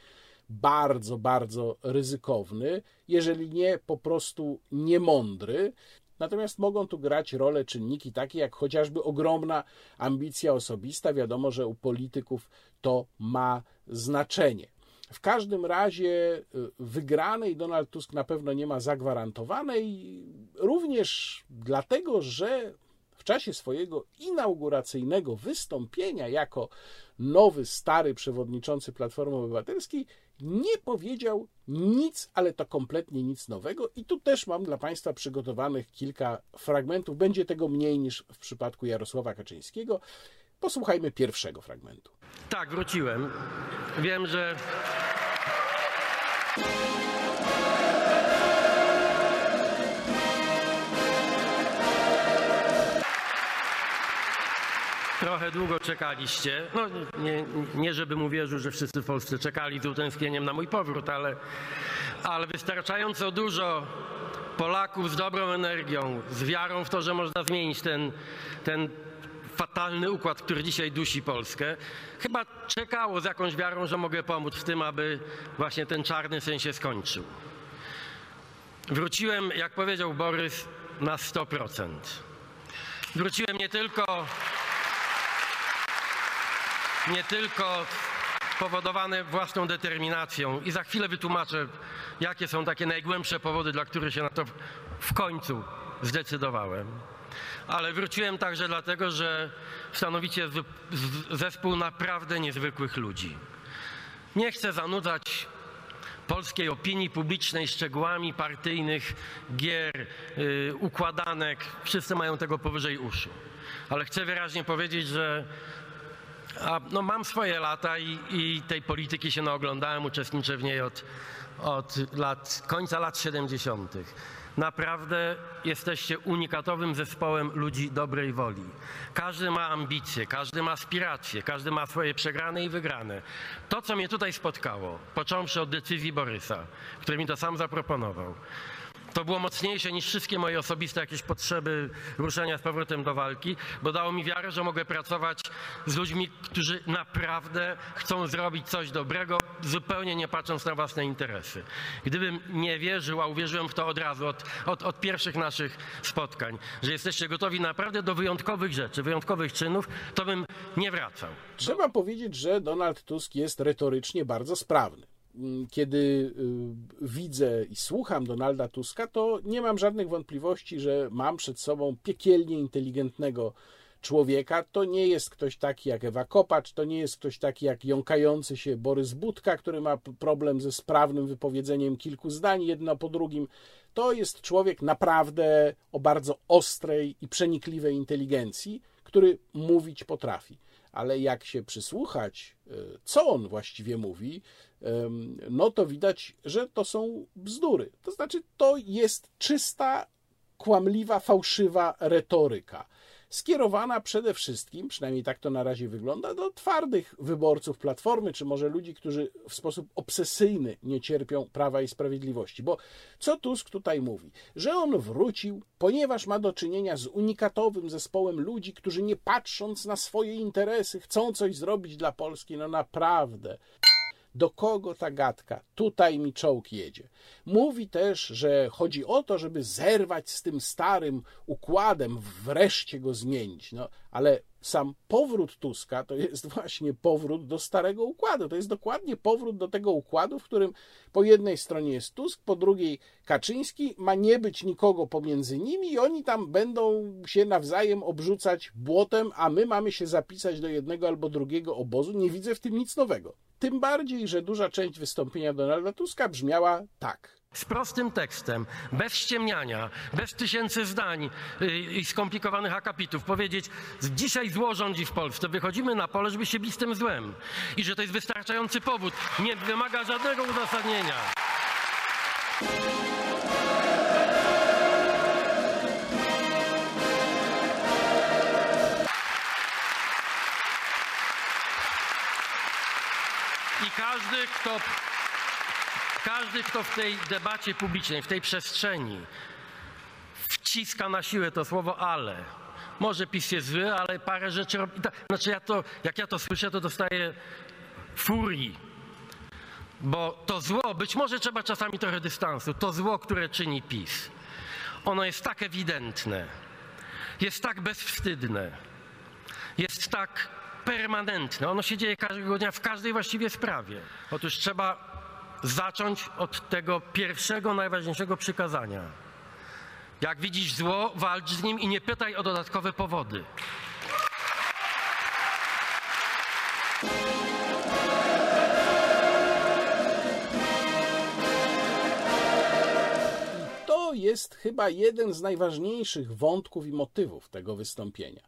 bardzo, bardzo ryzykowny, jeżeli nie po prostu niemądry. Natomiast mogą tu grać rolę czynniki takie jak chociażby ogromna ambicja osobista. Wiadomo, że u polityków to ma znaczenie. W każdym razie y, wygranej Donald Tusk na pewno nie ma zagwarantowanej, również dlatego, że w czasie swojego inauguracyjnego wystąpienia jako nowy, stary przewodniczący Platformy Obywatelskiej nie powiedział nic, ale to kompletnie nic nowego. I tu też mam dla Państwa przygotowanych kilka fragmentów. Będzie tego mniej niż w przypadku Jarosława Kaczyńskiego. Posłuchajmy pierwszego fragmentu. Tak, wróciłem. Wiem, że. Trochę długo czekaliście. No, nie, nie żebym uwierzył, że wszyscy w Polsce czekali z utęsknieniem na mój powrót, ale, ale wystarczająco dużo Polaków z dobrą energią, z wiarą w to, że można zmienić ten, ten fatalny układ, który dzisiaj dusi Polskę, chyba czekało z jakąś wiarą, że mogę pomóc w tym, aby właśnie ten czarny sen się skończył. Wróciłem, jak powiedział Borys, na 100%. Wróciłem nie tylko nie tylko spowodowane własną determinacją i za chwilę wytłumaczę, jakie są takie najgłębsze powody, dla których się na to w końcu zdecydowałem. Ale wróciłem także dlatego, że stanowicie zespół naprawdę niezwykłych ludzi. Nie chcę zanudzać polskiej opinii publicznej szczegółami partyjnych gier, yy, układanek. Wszyscy mają tego powyżej uszu. Ale chcę wyraźnie powiedzieć, że a, no, mam swoje lata i, i, tej polityki się naoglądałem, uczestniczę w niej od, od lat, końca lat 70. Naprawdę jesteście unikatowym zespołem ludzi dobrej woli. Każdy ma ambicje, każdy ma aspiracje, każdy ma swoje przegrane i wygrane. To, co mnie tutaj spotkało, począwszy od decyzji Borysa, który mi to sam zaproponował, to było mocniejsze niż wszystkie moje osobiste jakieś potrzeby ruszenia z powrotem do walki, bo dało mi wiarę, że mogę pracować z ludźmi, którzy naprawdę chcą zrobić coś dobrego, zupełnie nie patrząc na własne interesy. Gdybym nie wierzył, a uwierzyłem w to od razu, od, od, od pierwszych naszych spotkań, że jesteście gotowi naprawdę do wyjątkowych rzeczy, wyjątkowych czynów, to bym nie wracał. Trzeba powiedzieć, że Donald Tusk jest retorycznie bardzo sprawny. Mm, kiedy y, widzę i słucham Donalda Tuska, to nie mam żadnych wątpliwości, że mam przed sobą piekielnie inteligentnego człowieka. To nie jest ktoś taki jak Ewa Kopacz, to nie jest ktoś taki jak jąkający się Borys Budka, który ma problem ze sprawnym wypowiedzeniem kilku zdań jedno po drugim. To jest człowiek naprawdę o bardzo ostrej i przenikliwej inteligencji, który mówić potrafi ale jak się przysłuchać, e, co on właściwie mówi, no to widać, że to są bzdury. To znaczy, to jest czysta, kłamliwa, fałszywa retoryka skierowana przede wszystkim, przynajmniej tak to na razie wygląda, do twardych wyborców Platformy, czy może ludzi, którzy w sposób obsesyjny nie cierpią Prawa i Sprawiedliwości. Bo co Tusk tutaj mówi? Że on wrócił, ponieważ ma do czynienia z unikatowym zespołem ludzi, którzy nie patrząc na swoje interesy, chcą coś zrobić dla Polski. No naprawdę. Do kogo ta gadka? Tutaj mi czołg jedzie. Mówi też, że chodzi o to, żeby zerwać z tym starym układem, wreszcie go zmienić. No, ale sam powrót Tuska to jest właśnie powrót do starego układu. To jest dokładnie powrót do tego układu, w którym po jednej stronie jest Tusk, po drugiej Kaczyński, ma nie być nikogo pomiędzy nimi i oni tam będą się nawzajem obrzucać błotem, a my mamy się zapisać do jednego albo drugiego obozu. Nie widzę w tym nic nowego. Tym bardziej, że duża część wystąpienia Donalda Tuska brzmiała tak. Z prostym tekstem, bez ściemniania, bez tysięcy zdań y, i skomplikowanych akapitów powiedzieć, dzisiaj zło rządzi w Polsce, wychodzimy na pole, żeby się bić z tym złem. I że to jest wystarczający powód, nie wymaga żadnego uzasadnienia. Każdy, kto, każdy, kto w tej debacie publicznej, w tej przestrzeni wciska na siłę to słowo ale, może PiS jest zły, ale parę rzeczy robi. Znaczy ja to, jak ja to słyszę, to dostaję furii. Bo to zło, być może trzeba czasami trochę dystansu, to zło, które czyni PiS, ono jest tak ewidentne, jest tak bezwstydne, jest tak permanentne. Ono się dzieje każdego dnia w każdej właściwie sprawie. Otóż trzeba zacząć od tego pierwszego, najważniejszego przykazania. Jak widzisz zło, walcz z nim i nie pytaj o dodatkowe powody. To jest chyba jeden z najważniejszych wątków i motywów tego wystąpienia.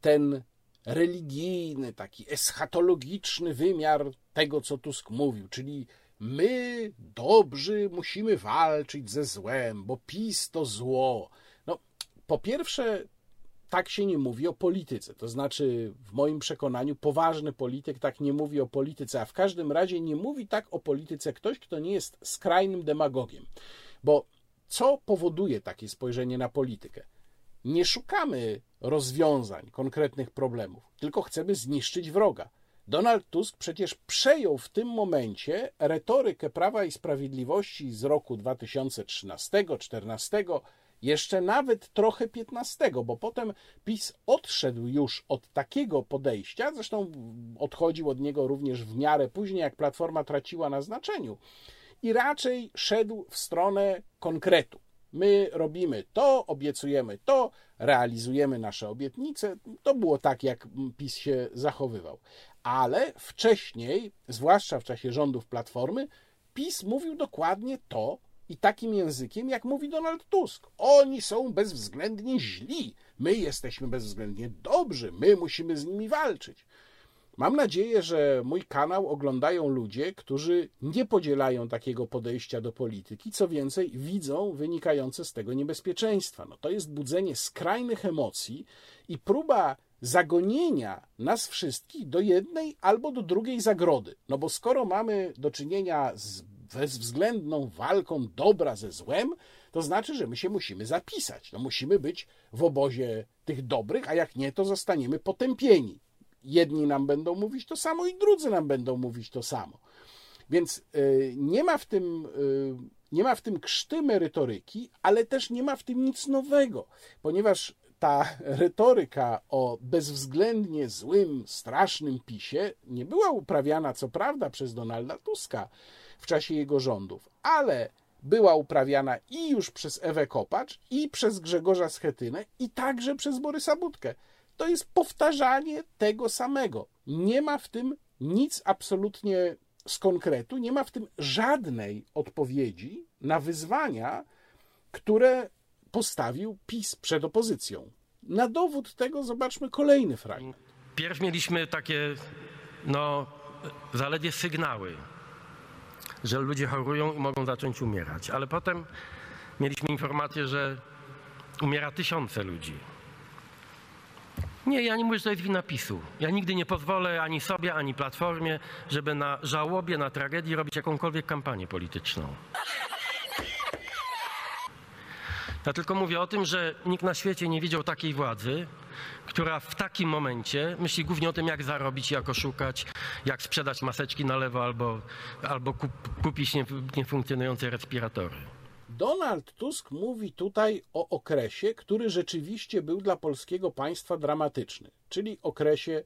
Ten religijny, taki eschatologiczny wymiar tego, co Tusk mówił, czyli my, dobrzy, musimy walczyć ze złem, bo PiS to zło. No, po pierwsze, tak się nie mówi o polityce. To znaczy, w moim przekonaniu, poważny polityk tak nie mówi o polityce, a w każdym razie nie mówi tak o polityce ktoś, kto nie jest skrajnym demagogiem. Bo co powoduje takie spojrzenie na politykę? Nie szukamy rozwiązań konkretnych problemów, tylko chcemy zniszczyć wroga. Donald Tusk przecież przejął w tym momencie retorykę Prawa i Sprawiedliwości z roku 2013-2014, jeszcze nawet trochę 15, bo potem PiS odszedł już od takiego podejścia, zresztą odchodził od niego również w miarę później, jak Platforma traciła na znaczeniu, i raczej szedł w stronę konkretu. My robimy to, obiecujemy to, realizujemy nasze obietnice. To było tak, jak PiS się zachowywał. Ale wcześniej, zwłaszcza w czasie rządów Platformy, PiS mówił dokładnie to i takim językiem, jak mówi Donald Tusk. Oni są bezwzględnie źli, my jesteśmy bezwzględnie dobrzy, my musimy z nimi walczyć. Mam nadzieję, że mój kanał oglądają ludzie, którzy nie podzielają takiego podejścia do polityki, co więcej, widzą wynikające z tego niebezpieczeństwa. No, to jest budzenie skrajnych emocji i próba zagonienia nas wszystkich do jednej albo do drugiej zagrody. No bo skoro mamy do czynienia z bezwzględną walką dobra ze złem, to znaczy, że my się musimy zapisać. No musimy być w obozie tych dobrych, a jak nie, to zostaniemy potępieni. Jedni nam będą mówić to samo i drudzy nam będą mówić to samo. Więc y, nie ma w tym, y, nie ma w tym krzty merytoryki, ale też nie ma w tym nic nowego, ponieważ ta retoryka o bezwzględnie złym, strasznym PiSie nie była uprawiana, co prawda, przez Donalda Tuska w czasie jego rządów, ale była uprawiana i już przez Ewę Kopacz, i przez Grzegorza Schetynę, i także przez Borysa Budkę. To jest powtarzanie tego samego. Nie ma w tym nic absolutnie z konkretu, nie ma w tym żadnej odpowiedzi na wyzwania, które postawił PiS przed opozycją. Na dowód tego zobaczmy kolejny fragment. Pierw mieliśmy takie, no, zaledwie sygnały, że ludzie chorują i mogą zacząć umierać, ale potem mieliśmy informację, że umiera tysiące ludzi. Nie, ja nie mówię, że to jest wina PiSu. Ja nigdy nie pozwolę ani sobie, ani Platformie, żeby na żałobie, na tragedii robić jakąkolwiek kampanię polityczną. Ja tylko mówię o tym, że nikt na świecie nie widział takiej władzy, która w takim momencie myśli głównie o tym, jak zarobić, jak oszukać, jak sprzedać maseczki na lewo albo, albo kup, kupić niefunkcjonujące respiratory. Donald Tusk mówi tutaj o okresie, który rzeczywiście był dla polskiego państwa dramatyczny, czyli okresie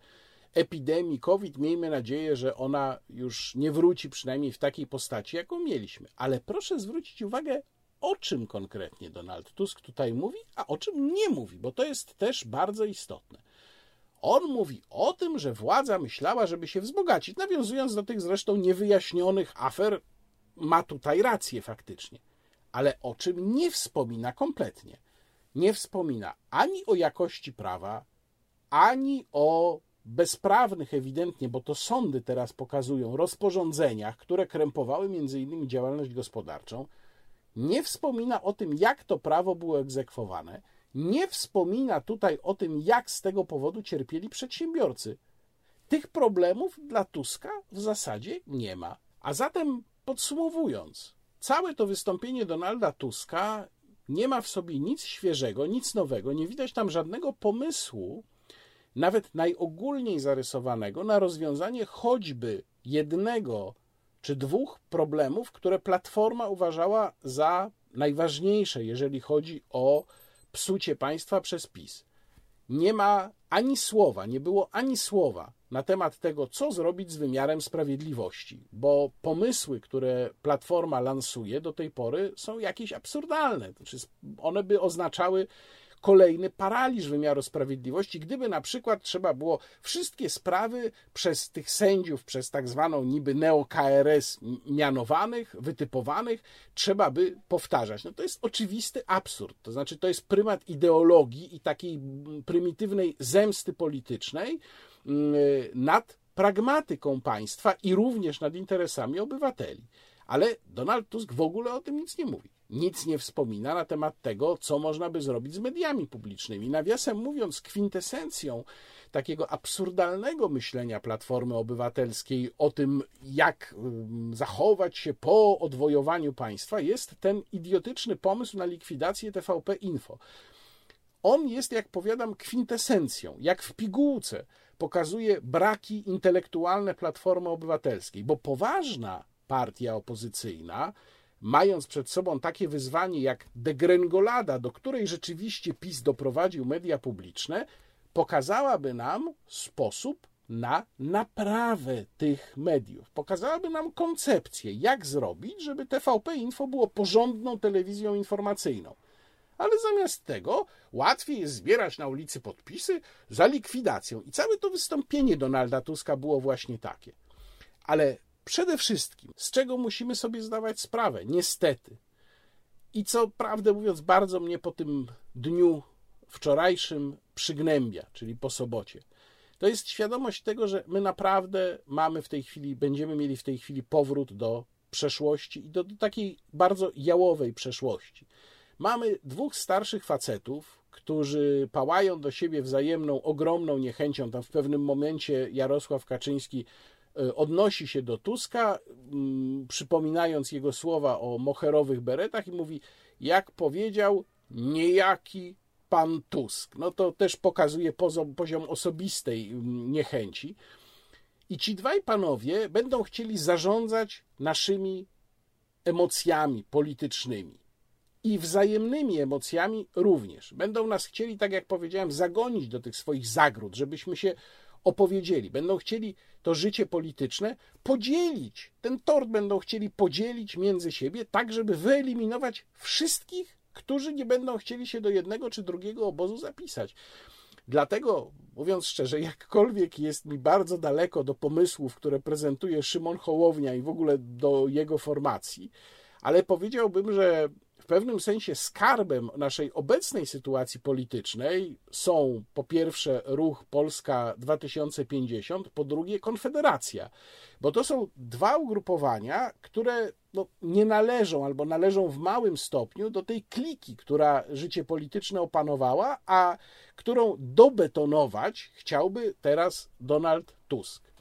epidemii COVID. Miejmy nadzieję, że ona już nie wróci przynajmniej w takiej postaci, jaką mieliśmy. Ale proszę zwrócić uwagę, o czym konkretnie Donald Tusk tutaj mówi, a o czym nie mówi, bo to jest też bardzo istotne. On mówi o tym, że władza myślała, żeby się wzbogacić, nawiązując do tych zresztą niewyjaśnionych afer, ma tutaj rację faktycznie. Ale o czym nie wspomina kompletnie? Nie wspomina ani o jakości prawa, ani o bezprawnych ewidentnie, bo to sądy teraz pokazują, rozporządzeniach, które krępowały innymi działalność gospodarczą, nie wspomina o tym, jak to prawo było egzekwowane, nie wspomina tutaj o tym, jak z tego powodu cierpieli przedsiębiorcy. Tych problemów dla Tuska w zasadzie nie ma. A zatem podsumowując, całe to wystąpienie Donalda Tuska nie ma w sobie nic świeżego, nic nowego, nie widać tam żadnego pomysłu, nawet najogólniej zarysowanego, na rozwiązanie choćby jednego czy dwóch problemów, które Platforma uważała za najważniejsze, jeżeli chodzi o psucie państwa przez PiS. Nie ma ani słowa, nie było ani słowa na temat tego, co zrobić z wymiarem sprawiedliwości, bo pomysły, które Platforma lansuje do tej pory, są jakieś absurdalne. Znaczy, one by oznaczały kolejny paraliż wymiaru sprawiedliwości, gdyby na przykład trzeba było wszystkie sprawy przez tych sędziów, przez tak zwaną niby neo-KRS mianowanych, wytypowanych, trzeba by powtarzać. No to jest oczywisty absurd. To znaczy, to jest prymat ideologii i takiej prymitywnej zemsty politycznej mm, nad pragmatyką państwa i również nad interesami obywateli. Ale Donald Tusk w ogóle o tym nic nie mówi nic nie wspomina na temat tego, co można by zrobić z mediami publicznymi. Nawiasem mówiąc, kwintesencją takiego absurdalnego myślenia Platformy Obywatelskiej o tym, jak zachować się po odwojowaniu państwa, jest ten idiotyczny pomysł na likwidację TVP Info. On jest, jak powiadam, kwintesencją, jak w pigułce pokazuje braki intelektualne Platformy Obywatelskiej, bo poważna partia opozycyjna mając przed sobą takie wyzwanie jak degrengolada, do której rzeczywiście PiS doprowadził media publiczne, pokazałaby nam sposób na naprawę tych mediów. Pokazałaby nam koncepcję, jak zrobić, żeby TVP Info było porządną telewizją informacyjną. Ale zamiast tego łatwiej jest zbierać na ulicy podpisy za likwidacją. I całe to wystąpienie Donalda Tuska było właśnie takie. Ale Przede wszystkim, z czego musimy sobie zdawać sprawę, niestety. I co prawdę mówiąc, bardzo mnie po tym dniu wczorajszym przygnębia, czyli po sobocie. To jest świadomość tego, że my naprawdę mamy w tej chwili, będziemy mieli w tej chwili powrót do przeszłości i do, do takiej bardzo jałowej przeszłości. Mamy dwóch starszych facetów, którzy pałają do siebie wzajemną, ogromną niechęcią. Tam w pewnym momencie Jarosław Kaczyński odnosi się do Tuska, mm, przypominając jego słowa o moherowych beretach i mówi, jak powiedział niejaki pan Tusk. No to też pokazuje poziom osobistej mm, niechęci. I ci dwaj panowie będą chcieli zarządzać naszymi emocjami politycznymi i wzajemnymi emocjami również. Będą nas chcieli, tak jak powiedziałem, zagonić do tych swoich zagród, żebyśmy się opowiedzieli. Będą chcieli to życie polityczne podzielić. Ten tort będą chcieli podzielić między siebie, tak żeby wyeliminować wszystkich, którzy nie będą chcieli się do jednego czy drugiego obozu zapisać. Dlatego, mówiąc szczerze, jakkolwiek jest mi bardzo daleko do pomysłów, które prezentuje Szymon Hołownia i w ogóle do jego formacji, ale powiedziałbym, że pewnym sensie skarbem naszej obecnej sytuacji politycznej są po pierwsze ruch Polska 2050, po drugie Konfederacja, bo to są dwa ugrupowania, które no, nie należą albo należą w małym stopniu do tej kliki, która życie polityczne opanowała, a którą dobetonować chciałby teraz Donald Tusk.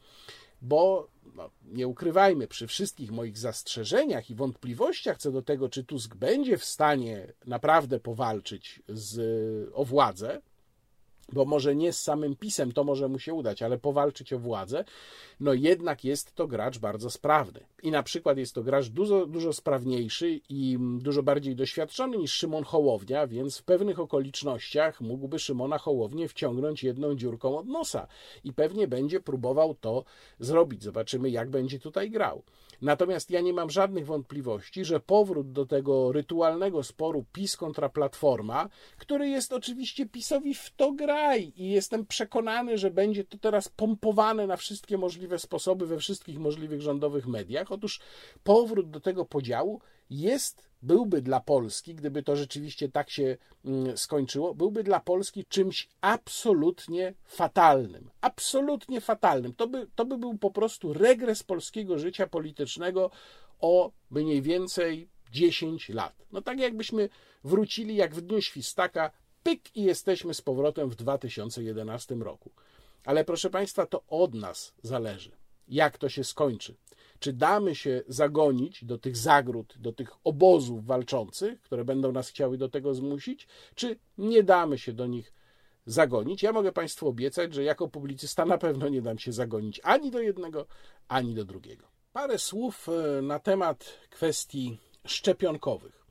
Bo no, nie ukrywajmy, przy wszystkich moich zastrzeżeniach i wątpliwościach co do tego, czy Tusk będzie w stanie naprawdę powalczyć z, o władzę, bo może nie z samym pisem to może mu się udać, ale powalczyć o władzę, no jednak jest to gracz bardzo sprawny. I na przykład jest to gracz dużo, dużo sprawniejszy i dużo bardziej doświadczony niż Szymon Hołownia, więc w pewnych okolicznościach mógłby Szymona Hołownię wciągnąć jedną dziurką od nosa i pewnie będzie próbował to zrobić. Zobaczymy, jak będzie tutaj grał. Natomiast ja nie mam żadnych wątpliwości, że powrót do tego rytualnego sporu PiS kontra Platforma, który jest oczywiście PiSowi w to graj i jestem przekonany, że będzie to teraz pompowane na wszystkie możliwe sposoby we wszystkich możliwych rządowych mediach. Otóż powrót do tego podziału jest byłby dla Polski, gdyby to rzeczywiście tak się mm, skończyło, byłby dla Polski czymś absolutnie fatalnym. Absolutnie fatalnym. To by, to by był po prostu regres polskiego życia politycznego o mniej więcej 10 lat. No tak jakbyśmy wrócili jak w dniu świstaka, pyk i jesteśmy z powrotem w 2011 roku. Ale proszę Państwa, to od nas zależy, jak to się skończy. Czy damy się zagonić do tych zagród, do tych obozów walczących, które będą nas chciały do tego zmusić, czy nie damy się do nich zagonić? Ja mogę Państwu obiecać, że jako publicysta na pewno nie dam się zagonić ani do jednego, ani do drugiego. Parę słów e, na temat kwestii szczepionkowych.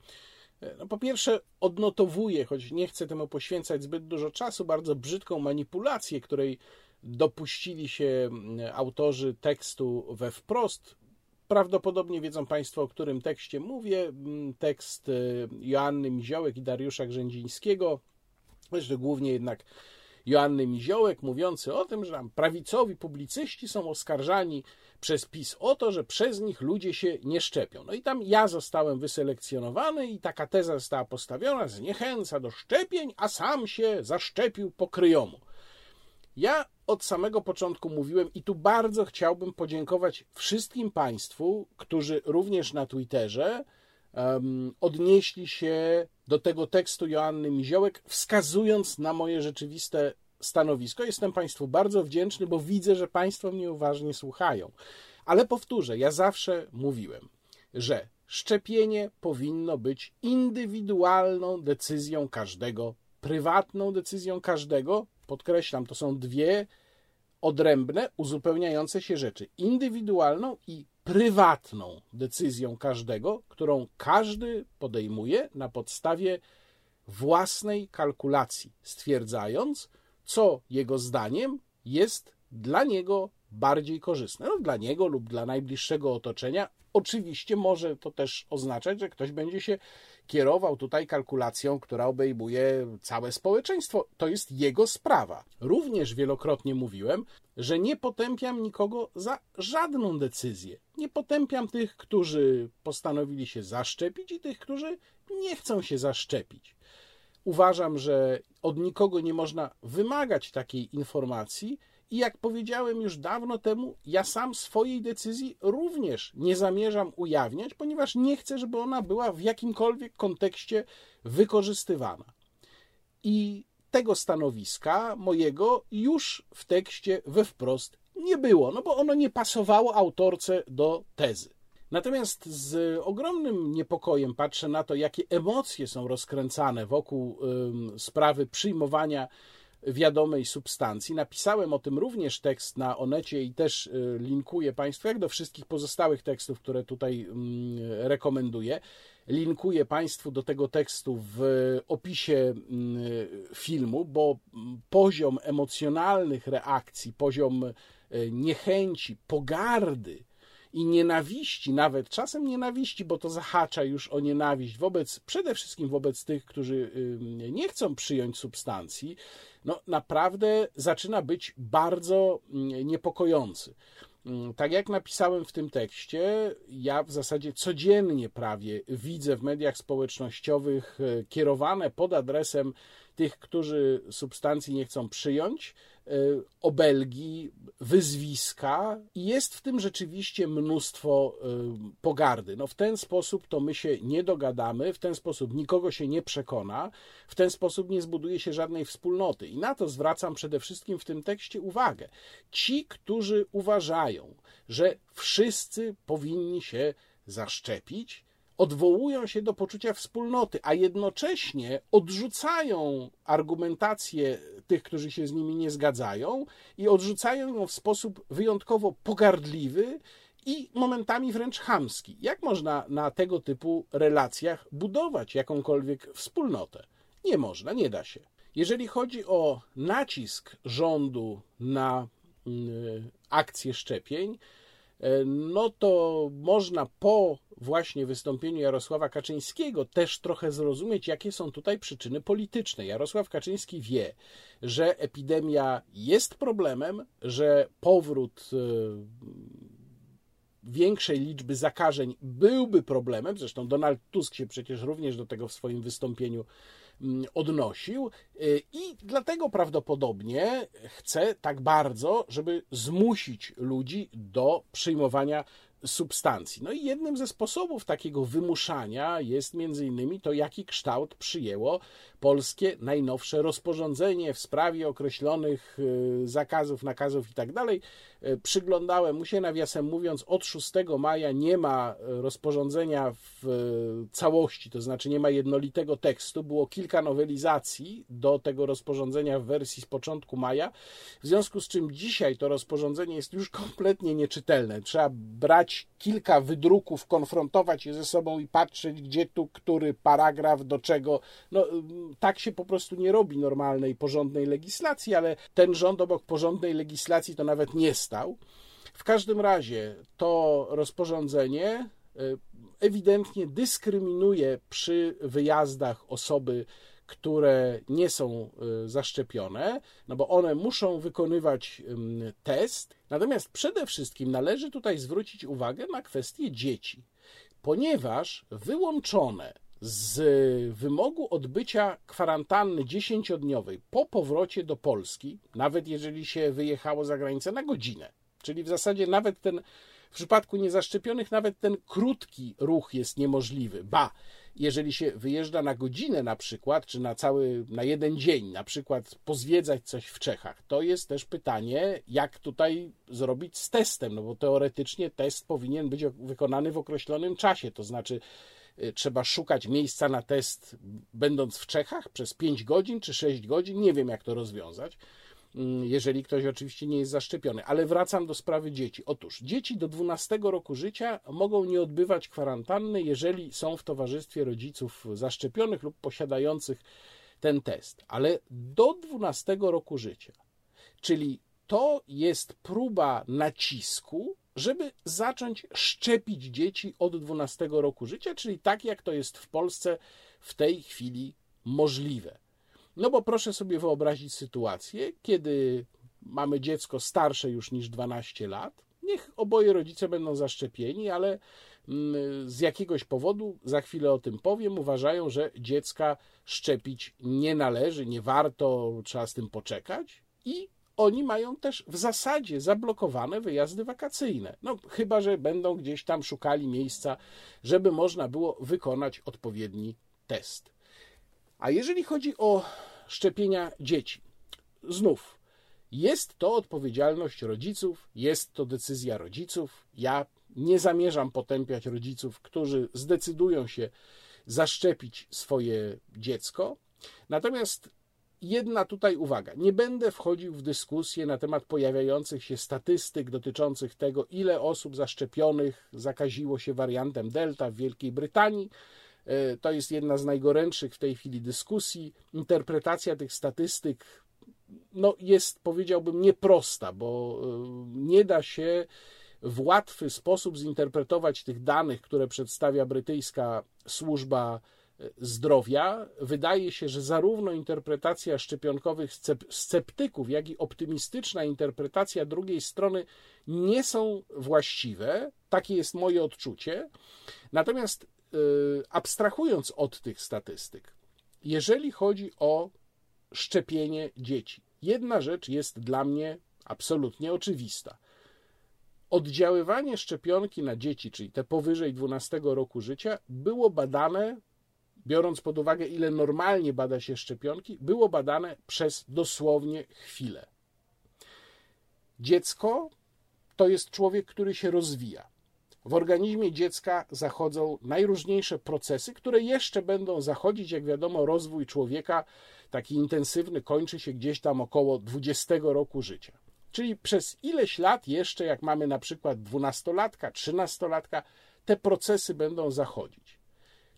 E, no po pierwsze, odnotowuję, choć nie chcę temu poświęcać zbyt dużo czasu, bardzo brzydką manipulację, której dopuścili się autorzy tekstu we wprost. Prawdopodobnie wiedzą Państwo, o którym tekście mówię. Tekst e, Joanny Miziołek i Dariusza Grzędzińskiego, zresztą głównie jednak Joanny Miziołek, mówiący o tym, że tam prawicowi publicyści są oskarżani przez PiS o to, że przez nich ludzie się nie szczepią. No i tam ja zostałem wyselekcjonowany i taka teza została postawiona, zniechęca do szczepień, a sam się zaszczepił po kryjomu. Ja od samego początku mówiłem i tu bardzo chciałbym podziękować wszystkim Państwu, którzy również na Twitterze um, odnieśli się do tego tekstu Joanny Miziołek, wskazując na moje rzeczywiste stanowisko. Jestem Państwu bardzo wdzięczny, bo widzę, że Państwo mnie uważnie słuchają. Ale powtórzę, ja zawsze mówiłem, że szczepienie powinno być indywidualną decyzją każdego, prywatną decyzją każdego. Podkreślam, to są dwie odrębne, uzupełniające się rzeczy: indywidualną i prywatną decyzją każdego, którą każdy podejmuje na podstawie własnej kalkulacji, stwierdzając, co jego zdaniem jest dla niego bardziej korzystne. No, dla niego lub dla najbliższego otoczenia. Oczywiście może to też oznaczać, że ktoś będzie się kierował tutaj kalkulacją, która obejmuje całe społeczeństwo. To jest jego sprawa. Również wielokrotnie mówiłem, że nie potępiam nikogo za żadną decyzję. Nie potępiam tych, którzy postanowili się zaszczepić i tych, którzy nie chcą się zaszczepić. Uważam, że od nikogo nie można wymagać takiej informacji, i jak powiedziałem już dawno temu, ja sam swojej decyzji również nie zamierzam ujawniać, ponieważ nie chcę, żeby ona była w jakimkolwiek kontekście wykorzystywana. I tego stanowiska mojego już w tekście we wprost nie było, no bo ono nie pasowało autorce do tezy. Natomiast z ogromnym niepokojem patrzę na to, jakie emocje są rozkręcane wokół sprawy przyjmowania wiadomej substancji. Napisałem o tym również tekst na Onecie i też y, linkuję Państwu, jak do wszystkich pozostałych tekstów, które tutaj mm, rekomenduję. Linkuję Państwu do tego tekstu w opisie mm, filmu, bo poziom emocjonalnych reakcji, poziom y, niechęci, pogardy, i nienawiści, nawet czasem nienawiści, bo to zahacza już o nienawiść wobec, przede wszystkim wobec tych, którzy nie chcą przyjąć substancji, no naprawdę zaczyna być bardzo niepokojący. Tak jak napisałem w tym tekście, ja w zasadzie codziennie prawie widzę w mediach społecznościowych e, kierowane pod adresem tych, którzy substancji nie chcą przyjąć, e, obelgi, wyzwiska i jest w tym rzeczywiście mnóstwo e, pogardy. No w ten sposób to my się nie dogadamy, w ten sposób nikogo się nie przekona, w ten sposób nie zbuduje się żadnej wspólnoty. I na to zwracam przede wszystkim w tym tekście uwagę. Ci, którzy uważają, że wszyscy powinni się zaszczepić, odwołują się do poczucia wspólnoty, a jednocześnie odrzucają argumentację tych, którzy się z nimi nie zgadzają i odrzucają ją w sposób wyjątkowo pogardliwy i momentami wręcz chamski. Jak można na tego typu relacjach budować jakąkolwiek wspólnotę? Nie można, nie da się. Jeżeli chodzi o nacisk rządu na mm, akcję szczepień, no to można po właśnie wystąpieniu Jarosława Kaczyńskiego też trochę zrozumieć, jakie są tutaj przyczyny polityczne. Jarosław Kaczyński wie, że epidemia jest problemem, że powrót e, większej liczby zakażeń byłby problemem. Zresztą Donald Tusk się przecież również do tego w swoim wystąpieniu odnosił e, i dlatego prawdopodobnie chce tak bardzo, żeby zmusić ludzi do przyjmowania substancji. No i jednym ze sposobów takiego wymuszania jest między innymi to, jaki kształt przyjęło polskie najnowsze rozporządzenie w sprawie określonych y, zakazów, nakazów itd. Tak y, przyglądałem mu się, nawiasem mówiąc, od 6 maja nie ma rozporządzenia w całości, to znaczy nie ma jednolitego tekstu. Było kilka nowelizacji do tego rozporządzenia w wersji z początku maja, w związku z czym dzisiaj to rozporządzenie jest już kompletnie nieczytelne. Trzeba brać kilka wydruków, konfrontować je ze sobą i patrzeć, gdzie tu który paragraf, do czego. No, tak się po prostu nie robi normalnej, porządnej legislacji, ale ten rząd obok porządnej legislacji to nawet nie stał. W każdym razie to rozporządzenie e, ewidentnie dyskryminuje przy wyjazdach osoby, które nie są e, zaszczepione, no bo one muszą wykonywać test. Natomiast przede wszystkim należy tutaj zwrócić uwagę na kwestię dzieci, ponieważ wyłączone z wymogu odbycia kwarantanny dziesięciodniowej po powrocie do Polski, nawet jeżeli się wyjechało za granicę na godzinę, czyli w zasadzie nawet ten w przypadku niezaszczepionych nawet ten krótki ruch jest niemożliwy. Ba, jeżeli się wyjeżdża na godzinę na przykład, czy na cały, na jeden dzień, na przykład pozwiedzać coś w Czechach, to jest też pytanie, jak tutaj zrobić z testem, no bo teoretycznie test powinien być wykonany w określonym czasie, to znaczy y, trzeba szukać miejsca na test, będąc w Czechach przez 5 godzin czy 6 godzin, nie wiem jak to rozwiązać. Mm, jeżeli ktoś oczywiście nie jest zaszczepiony. Ale wracam do sprawy dzieci. Otóż dzieci do 12 roku życia mogą nie odbywać kwarantanny, jeżeli są w towarzystwie rodziców zaszczepionych lub posiadających ten test. Ale do 12 roku życia, czyli to jest próba nacisku, żeby zacząć szczepić dzieci od 12 roku życia, czyli tak jak to jest w Polsce w tej chwili możliwe. No bo proszę sobie wyobrazić sytuację, kiedy mamy dziecko starsze już niż 12 lat. Niech oboje rodzice będą zaszczepieni, ale mm, z jakiegoś powodu, za chwilę o tym powiem, uważają, że dziecka szczepić nie należy, nie warto, trzeba z tym poczekać i oni mają też w zasadzie zablokowane wyjazdy wakacyjne. No, chyba, że będą gdzieś tam szukali miejsca, żeby można było wykonać odpowiedni test. A jeżeli chodzi o szczepienia dzieci, znów jest to odpowiedzialność rodziców, jest to decyzja rodziców. Ja nie zamierzam potępiać rodziców, którzy zdecydują się zaszczepić swoje dziecko. Natomiast jedna tutaj uwaga. Nie będę wchodził w dyskusję na temat pojawiających się statystyk dotyczących tego, ile osób zaszczepionych zakaziło się wariantem Delta w Wielkiej Brytanii. E, to jest jedna z najgorętszych w tej chwili dyskusji. Interpretacja tych statystyk no, jest, powiedziałbym, nieprosta, bo e, nie da się w łatwy sposób zinterpretować tych danych, które przedstawia brytyjska służba e, zdrowia. Wydaje się, że zarówno interpretacja szczepionkowych sceptyków, jak i optymistyczna interpretacja drugiej strony nie są właściwe. Takie jest moje odczucie. Natomiast abstrahując od tych statystyk, jeżeli chodzi o szczepienie dzieci, jedna rzecz jest dla mnie absolutnie oczywista. Oddziaływanie szczepionki na dzieci, czyli te powyżej 12 roku życia, było badane, biorąc pod uwagę, ile normalnie bada się szczepionki, było badane przez dosłownie chwilę. Dziecko to jest człowiek, który się rozwija. W organizmie dziecka zachodzą najróżniejsze procesy, które jeszcze będą zachodzić. Jak wiadomo, rozwój człowieka taki intensywny kończy się gdzieś tam około 20 roku życia. Czyli przez ileś lat jeszcze, jak mamy na przykład dwunastolatka, trzynastolatka, te procesy będą zachodzić.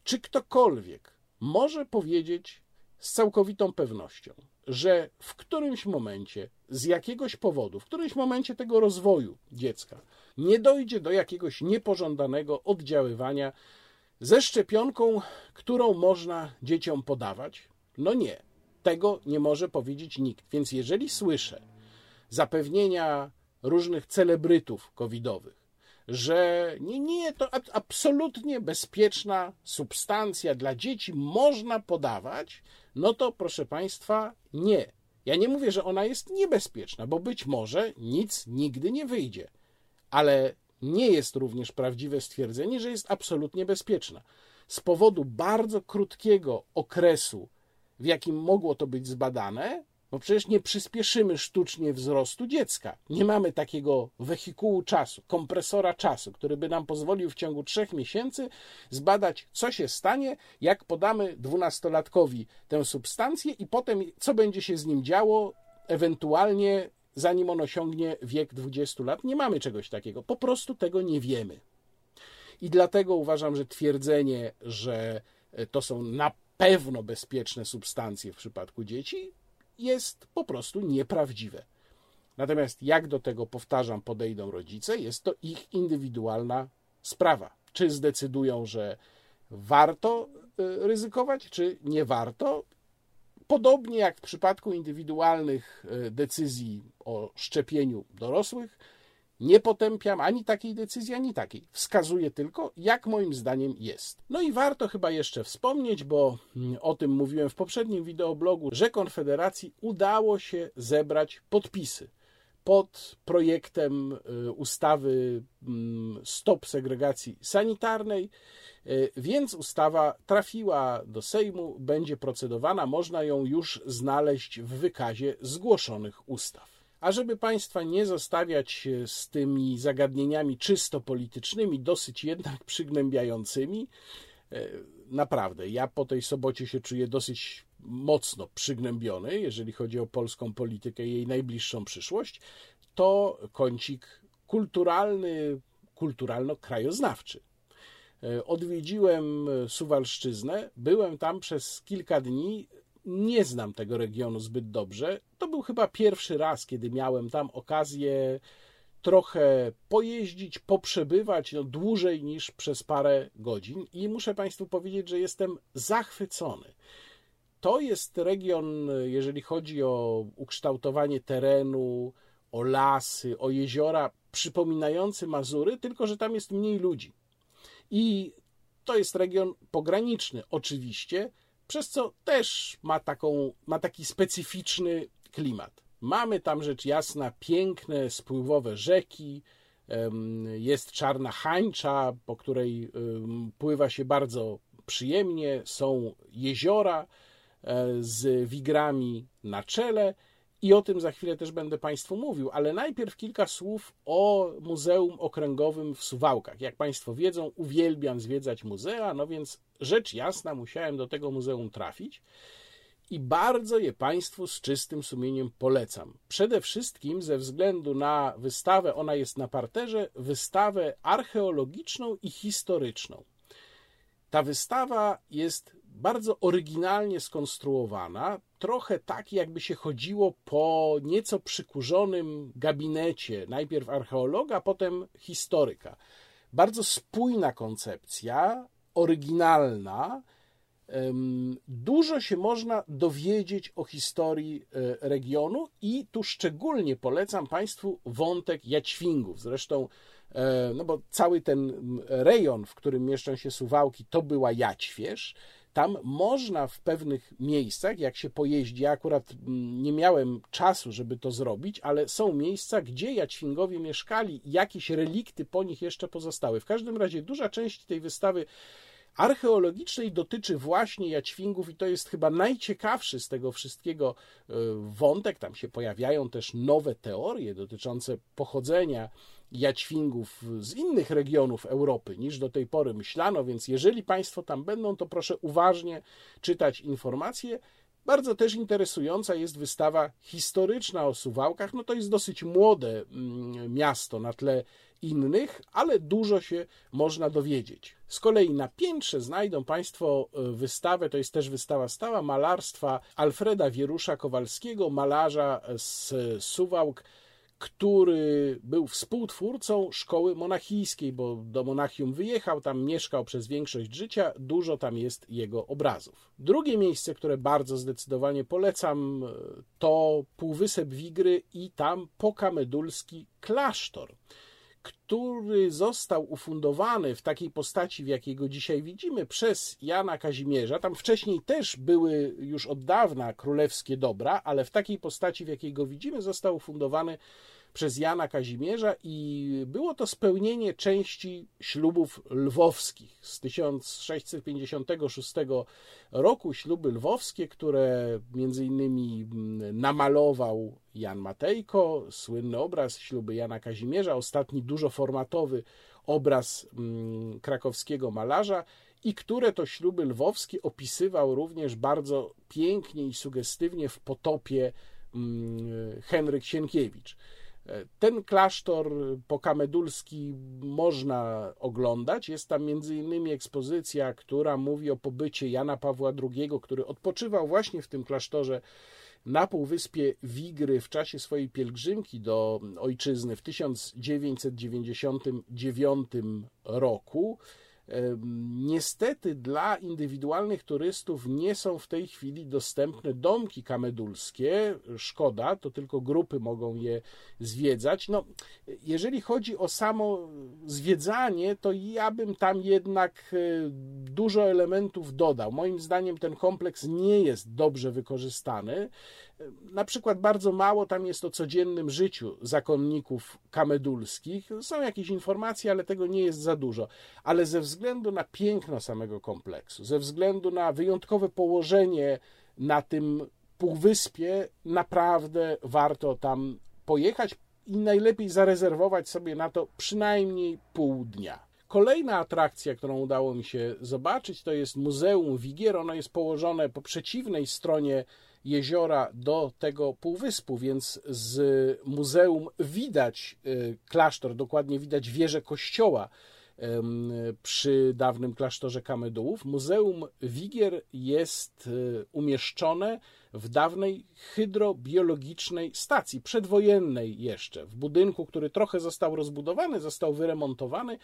Czy ktokolwiek może powiedzieć z całkowitą pewnością, że w którymś momencie, z jakiegoś powodu, w którymś momencie tego rozwoju dziecka, nie dojdzie do jakiegoś niepożądanego oddziaływania ze szczepionką, którą można dzieciom podawać? No nie, tego nie może powiedzieć nikt. Więc jeżeli słyszę zapewnienia różnych celebrytów covidowych, że nie, nie, to absolutnie bezpieczna substancja dla dzieci można podawać, no to proszę Państwa, nie. Ja nie mówię, że ona jest niebezpieczna, bo być może nic nigdy nie wyjdzie ale nie jest również prawdziwe stwierdzenie, że jest absolutnie bezpieczna. Z powodu bardzo krótkiego okresu, w jakim mogło to być zbadane, bo przecież nie przyspieszymy sztucznie wzrostu dziecka. Nie mamy takiego wehikułu czasu, kompresora czasu, który by nam pozwolił w ciągu trzech miesięcy zbadać, co się stanie, jak podamy dwunastolatkowi tę substancję i potem, co będzie się z nim działo, ewentualnie zanim on osiągnie wiek 20 lat. Nie mamy czegoś takiego. Po prostu tego nie wiemy. I dlatego uważam, że twierdzenie, że to są na pewno bezpieczne substancje w przypadku dzieci, jest po prostu nieprawdziwe. Natomiast jak do tego, powtarzam, podejdą rodzice, jest to ich indywidualna sprawa. Czy zdecydują, że warto y, ryzykować, czy nie warto. Podobnie jak w przypadku indywidualnych y, decyzji o szczepieniu dorosłych, nie potępiam ani takiej decyzji, ani takiej. Wskazuję tylko, jak moim zdaniem jest. No i warto chyba jeszcze wspomnieć, bo mm, o tym mówiłem w poprzednim wideoblogu, że Konfederacji udało się zebrać podpisy pod projektem y, ustawy mm, Stop Segregacji Sanitarnej, y, więc ustawa trafiła do Sejmu, będzie procedowana, można ją już znaleźć w wykazie zgłoszonych ustaw. A żeby Państwa nie zostawiać z tymi zagadnieniami czysto politycznymi, dosyć jednak przygnębiającymi, y, naprawdę, ja po tej sobocie się czuję dosyć mocno przygnębiony, jeżeli chodzi o polską politykę i jej najbliższą przyszłość, to kącik kulturalny, kulturalno-krajoznawczy. E, odwiedziłem Suwalszczyznę, byłem tam przez kilka dni. Nie znam tego regionu zbyt dobrze. To był chyba pierwszy raz, kiedy miałem tam okazję trochę pojeździć, poprzebywać no, dłużej niż przez parę godzin i muszę Państwu powiedzieć, że jestem zachwycony. To jest region, jeżeli chodzi o ukształtowanie terenu, o lasy, o jeziora, przypominający Mazury, tylko że tam jest mniej ludzi. I to jest region pograniczny, oczywiście, przez co też ma, taką, ma taki specyficzny klimat. Mamy tam rzecz jasna piękne, spływowe rzeki, jest czarna hańcza, po której pływa się bardzo przyjemnie, są jeziora z wigrami na czele i o tym za chwilę też będę Państwu mówił, ale najpierw kilka słów o Muzeum Okręgowym w Suwałkach. Jak Państwo wiedzą, uwielbiam zwiedzać muzea, no więc rzecz jasna, musiałem do tego muzeum trafić i bardzo je Państwu z czystym sumieniem polecam. Przede wszystkim ze względu na wystawę, ona jest na parterze, wystawę archeologiczną i historyczną. Ta wystawa jest bardzo oryginalnie skonstruowana, trochę tak, jakby się chodziło po nieco przykurzonym gabinecie, najpierw archeologa, potem historyka. Bardzo spójna koncepcja, oryginalna. Dużo się można dowiedzieć o historii e, regionu i tu szczególnie polecam Państwu wątek jaćwingów. Zresztą, e, no bo cały ten rejon, w którym mieszczą się Suwałki, to była Jaćwierz. Tam można w pewnych miejscach, jak się pojeździ, ja akurat mm, nie miałem czasu, żeby to zrobić, ale są miejsca, gdzie Jaćwingowie mieszkali, jakieś relikty po nich jeszcze pozostały. W każdym razie duża część tej wystawy archeologicznej dotyczy właśnie jaćwingów i to jest chyba najciekawszy z tego wszystkiego e, wątek. Tam się pojawiają też nowe teorie dotyczące pochodzenia jaćwingów z innych regionów Europy niż do tej pory myślano, więc jeżeli Państwo tam będą, to proszę uważnie czytać informacje. Bardzo też interesująca jest wystawa historyczna o Suwałkach. No to jest dosyć młode mm, miasto na tle innych, ale dużo się można dowiedzieć. Z kolei na piętrze znajdą Państwo e, wystawę, to jest też wystawa stała malarstwa Alfreda Wierusza Kowalskiego, malarza z Suwałk, który był współtwórcą szkoły monachijskiej, bo do Monachium wyjechał, tam mieszkał przez większość życia, dużo tam jest jego obrazów. Drugie miejsce, które bardzo zdecydowanie polecam, to Półwysep Wigry i tam Pokamedulski klasztor który został ufundowany w takiej postaci, w jakiej go dzisiaj widzimy, przez Jana Kazimierza. Tam wcześniej też były już od dawna królewskie dobra, ale w takiej postaci, w jakiej go widzimy, został ufundowany przez Jana Kazimierza i było to spełnienie części ślubów lwowskich z 1656 roku. Śluby lwowskie, które między innymi mm, namalował Jan Matejko, słynny obraz śluby Jana Kazimierza, ostatni dużoformatowy obraz mm, krakowskiego malarza i które to śluby lwowskie opisywał również bardzo pięknie i sugestywnie w potopie mm, Henryk Sienkiewicz. Ten klasztor pokamedulski można oglądać. Jest tam między innymi ekspozycja, która mówi o pobycie Jana Pawła II, który odpoczywał właśnie w tym klasztorze na półwyspie Wigry w czasie swojej pielgrzymki do ojczyzny w 1999 roku. Niestety dla indywidualnych turystów nie są w tej chwili dostępne domki kamedulskie. Szkoda, to tylko grupy mogą je zwiedzać. No, jeżeli chodzi o samo zwiedzanie, to ja bym tam jednak e, dużo elementów dodał. Moim zdaniem ten kompleks nie jest dobrze wykorzystany. Na przykład bardzo mało tam jest o codziennym życiu zakonników kamedulskich. Są jakieś informacje, ale tego nie jest za dużo. Ale ze względu na piękno samego kompleksu, ze względu na wyjątkowe położenie na tym półwyspie, naprawdę warto tam pojechać i najlepiej zarezerwować sobie na to przynajmniej pół dnia. Kolejna atrakcja, którą udało mi się zobaczyć, to jest Muzeum Wigier. Ono jest położone po przeciwnej stronie jeziora do tego półwyspu, więc z muzeum widać y, klasztor, dokładnie widać wieżę kościoła przy dawnym klasztorze Kamedułów. Muzeum Wigier jest y, umieszczone w dawnej hydrobiologicznej stacji, przedwojennej jeszcze, w budynku, który trochę został rozbudowany, został wyremontowany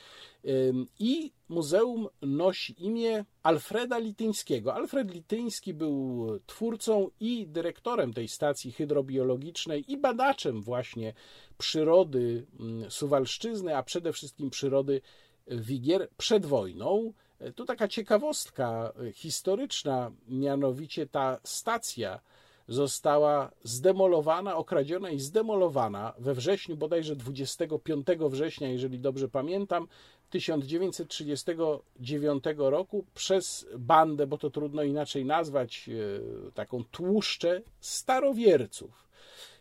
i muzeum nosi imię Alfreda Lityńskiego. Alfred Lityński był twórcą i dyrektorem tej stacji hydrobiologicznej i badaczem właśnie przyrody Suwalszczyzny, a przede wszystkim przyrody Wigier przed wojną. Tu taka ciekawostka historyczna, mianowicie ta stacja została zdemolowana, okradziona i zdemolowana we wrześniu, bodajże 25 września, jeżeli dobrze pamiętam, 1939 roku przez bandę, bo to trudno inaczej nazwać, e, taką tłuszczę starowierców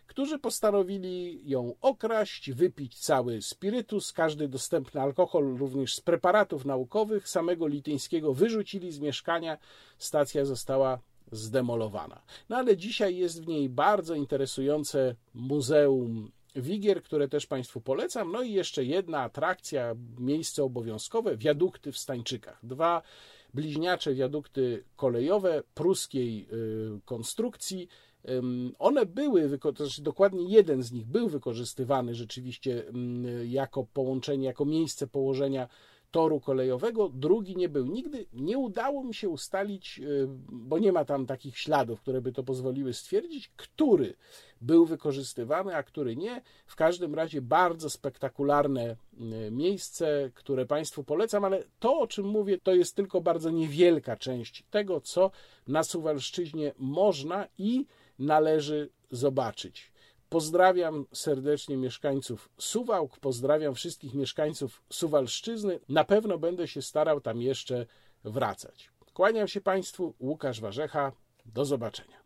którzy postanowili ją okraść, wypić cały spirytus, każdy dostępny alkohol, również z preparatów naukowych, samego Lityńskiego wyrzucili z mieszkania, stacja została zdemolowana. No ale dzisiaj jest w niej bardzo interesujące muzeum Wigier, które też Państwu polecam. No i jeszcze jedna atrakcja, miejsce obowiązkowe, wiadukty w Stańczykach. Dwa bliźniacze wiadukty kolejowe pruskiej y, konstrukcji, one były, to znaczy dokładnie jeden z nich był wykorzystywany rzeczywiście jako połączenie, jako miejsce położenia toru kolejowego, drugi nie był. Nigdy nie udało mi się ustalić, bo nie ma tam takich śladów, które by to pozwoliły stwierdzić, który był wykorzystywany, a który nie. W każdym razie bardzo spektakularne y, miejsce, które Państwu polecam, ale to, o czym mówię, to jest tylko bardzo niewielka część tego, co na Suwalszczyźnie można i należy zobaczyć. Pozdrawiam serdecznie mieszkańców Suwałk, pozdrawiam wszystkich mieszkańców Suwalszczyzny. Na pewno będę się starał tam jeszcze wracać. Kłaniam się Państwu, Łukasz Warzecha. Do zobaczenia.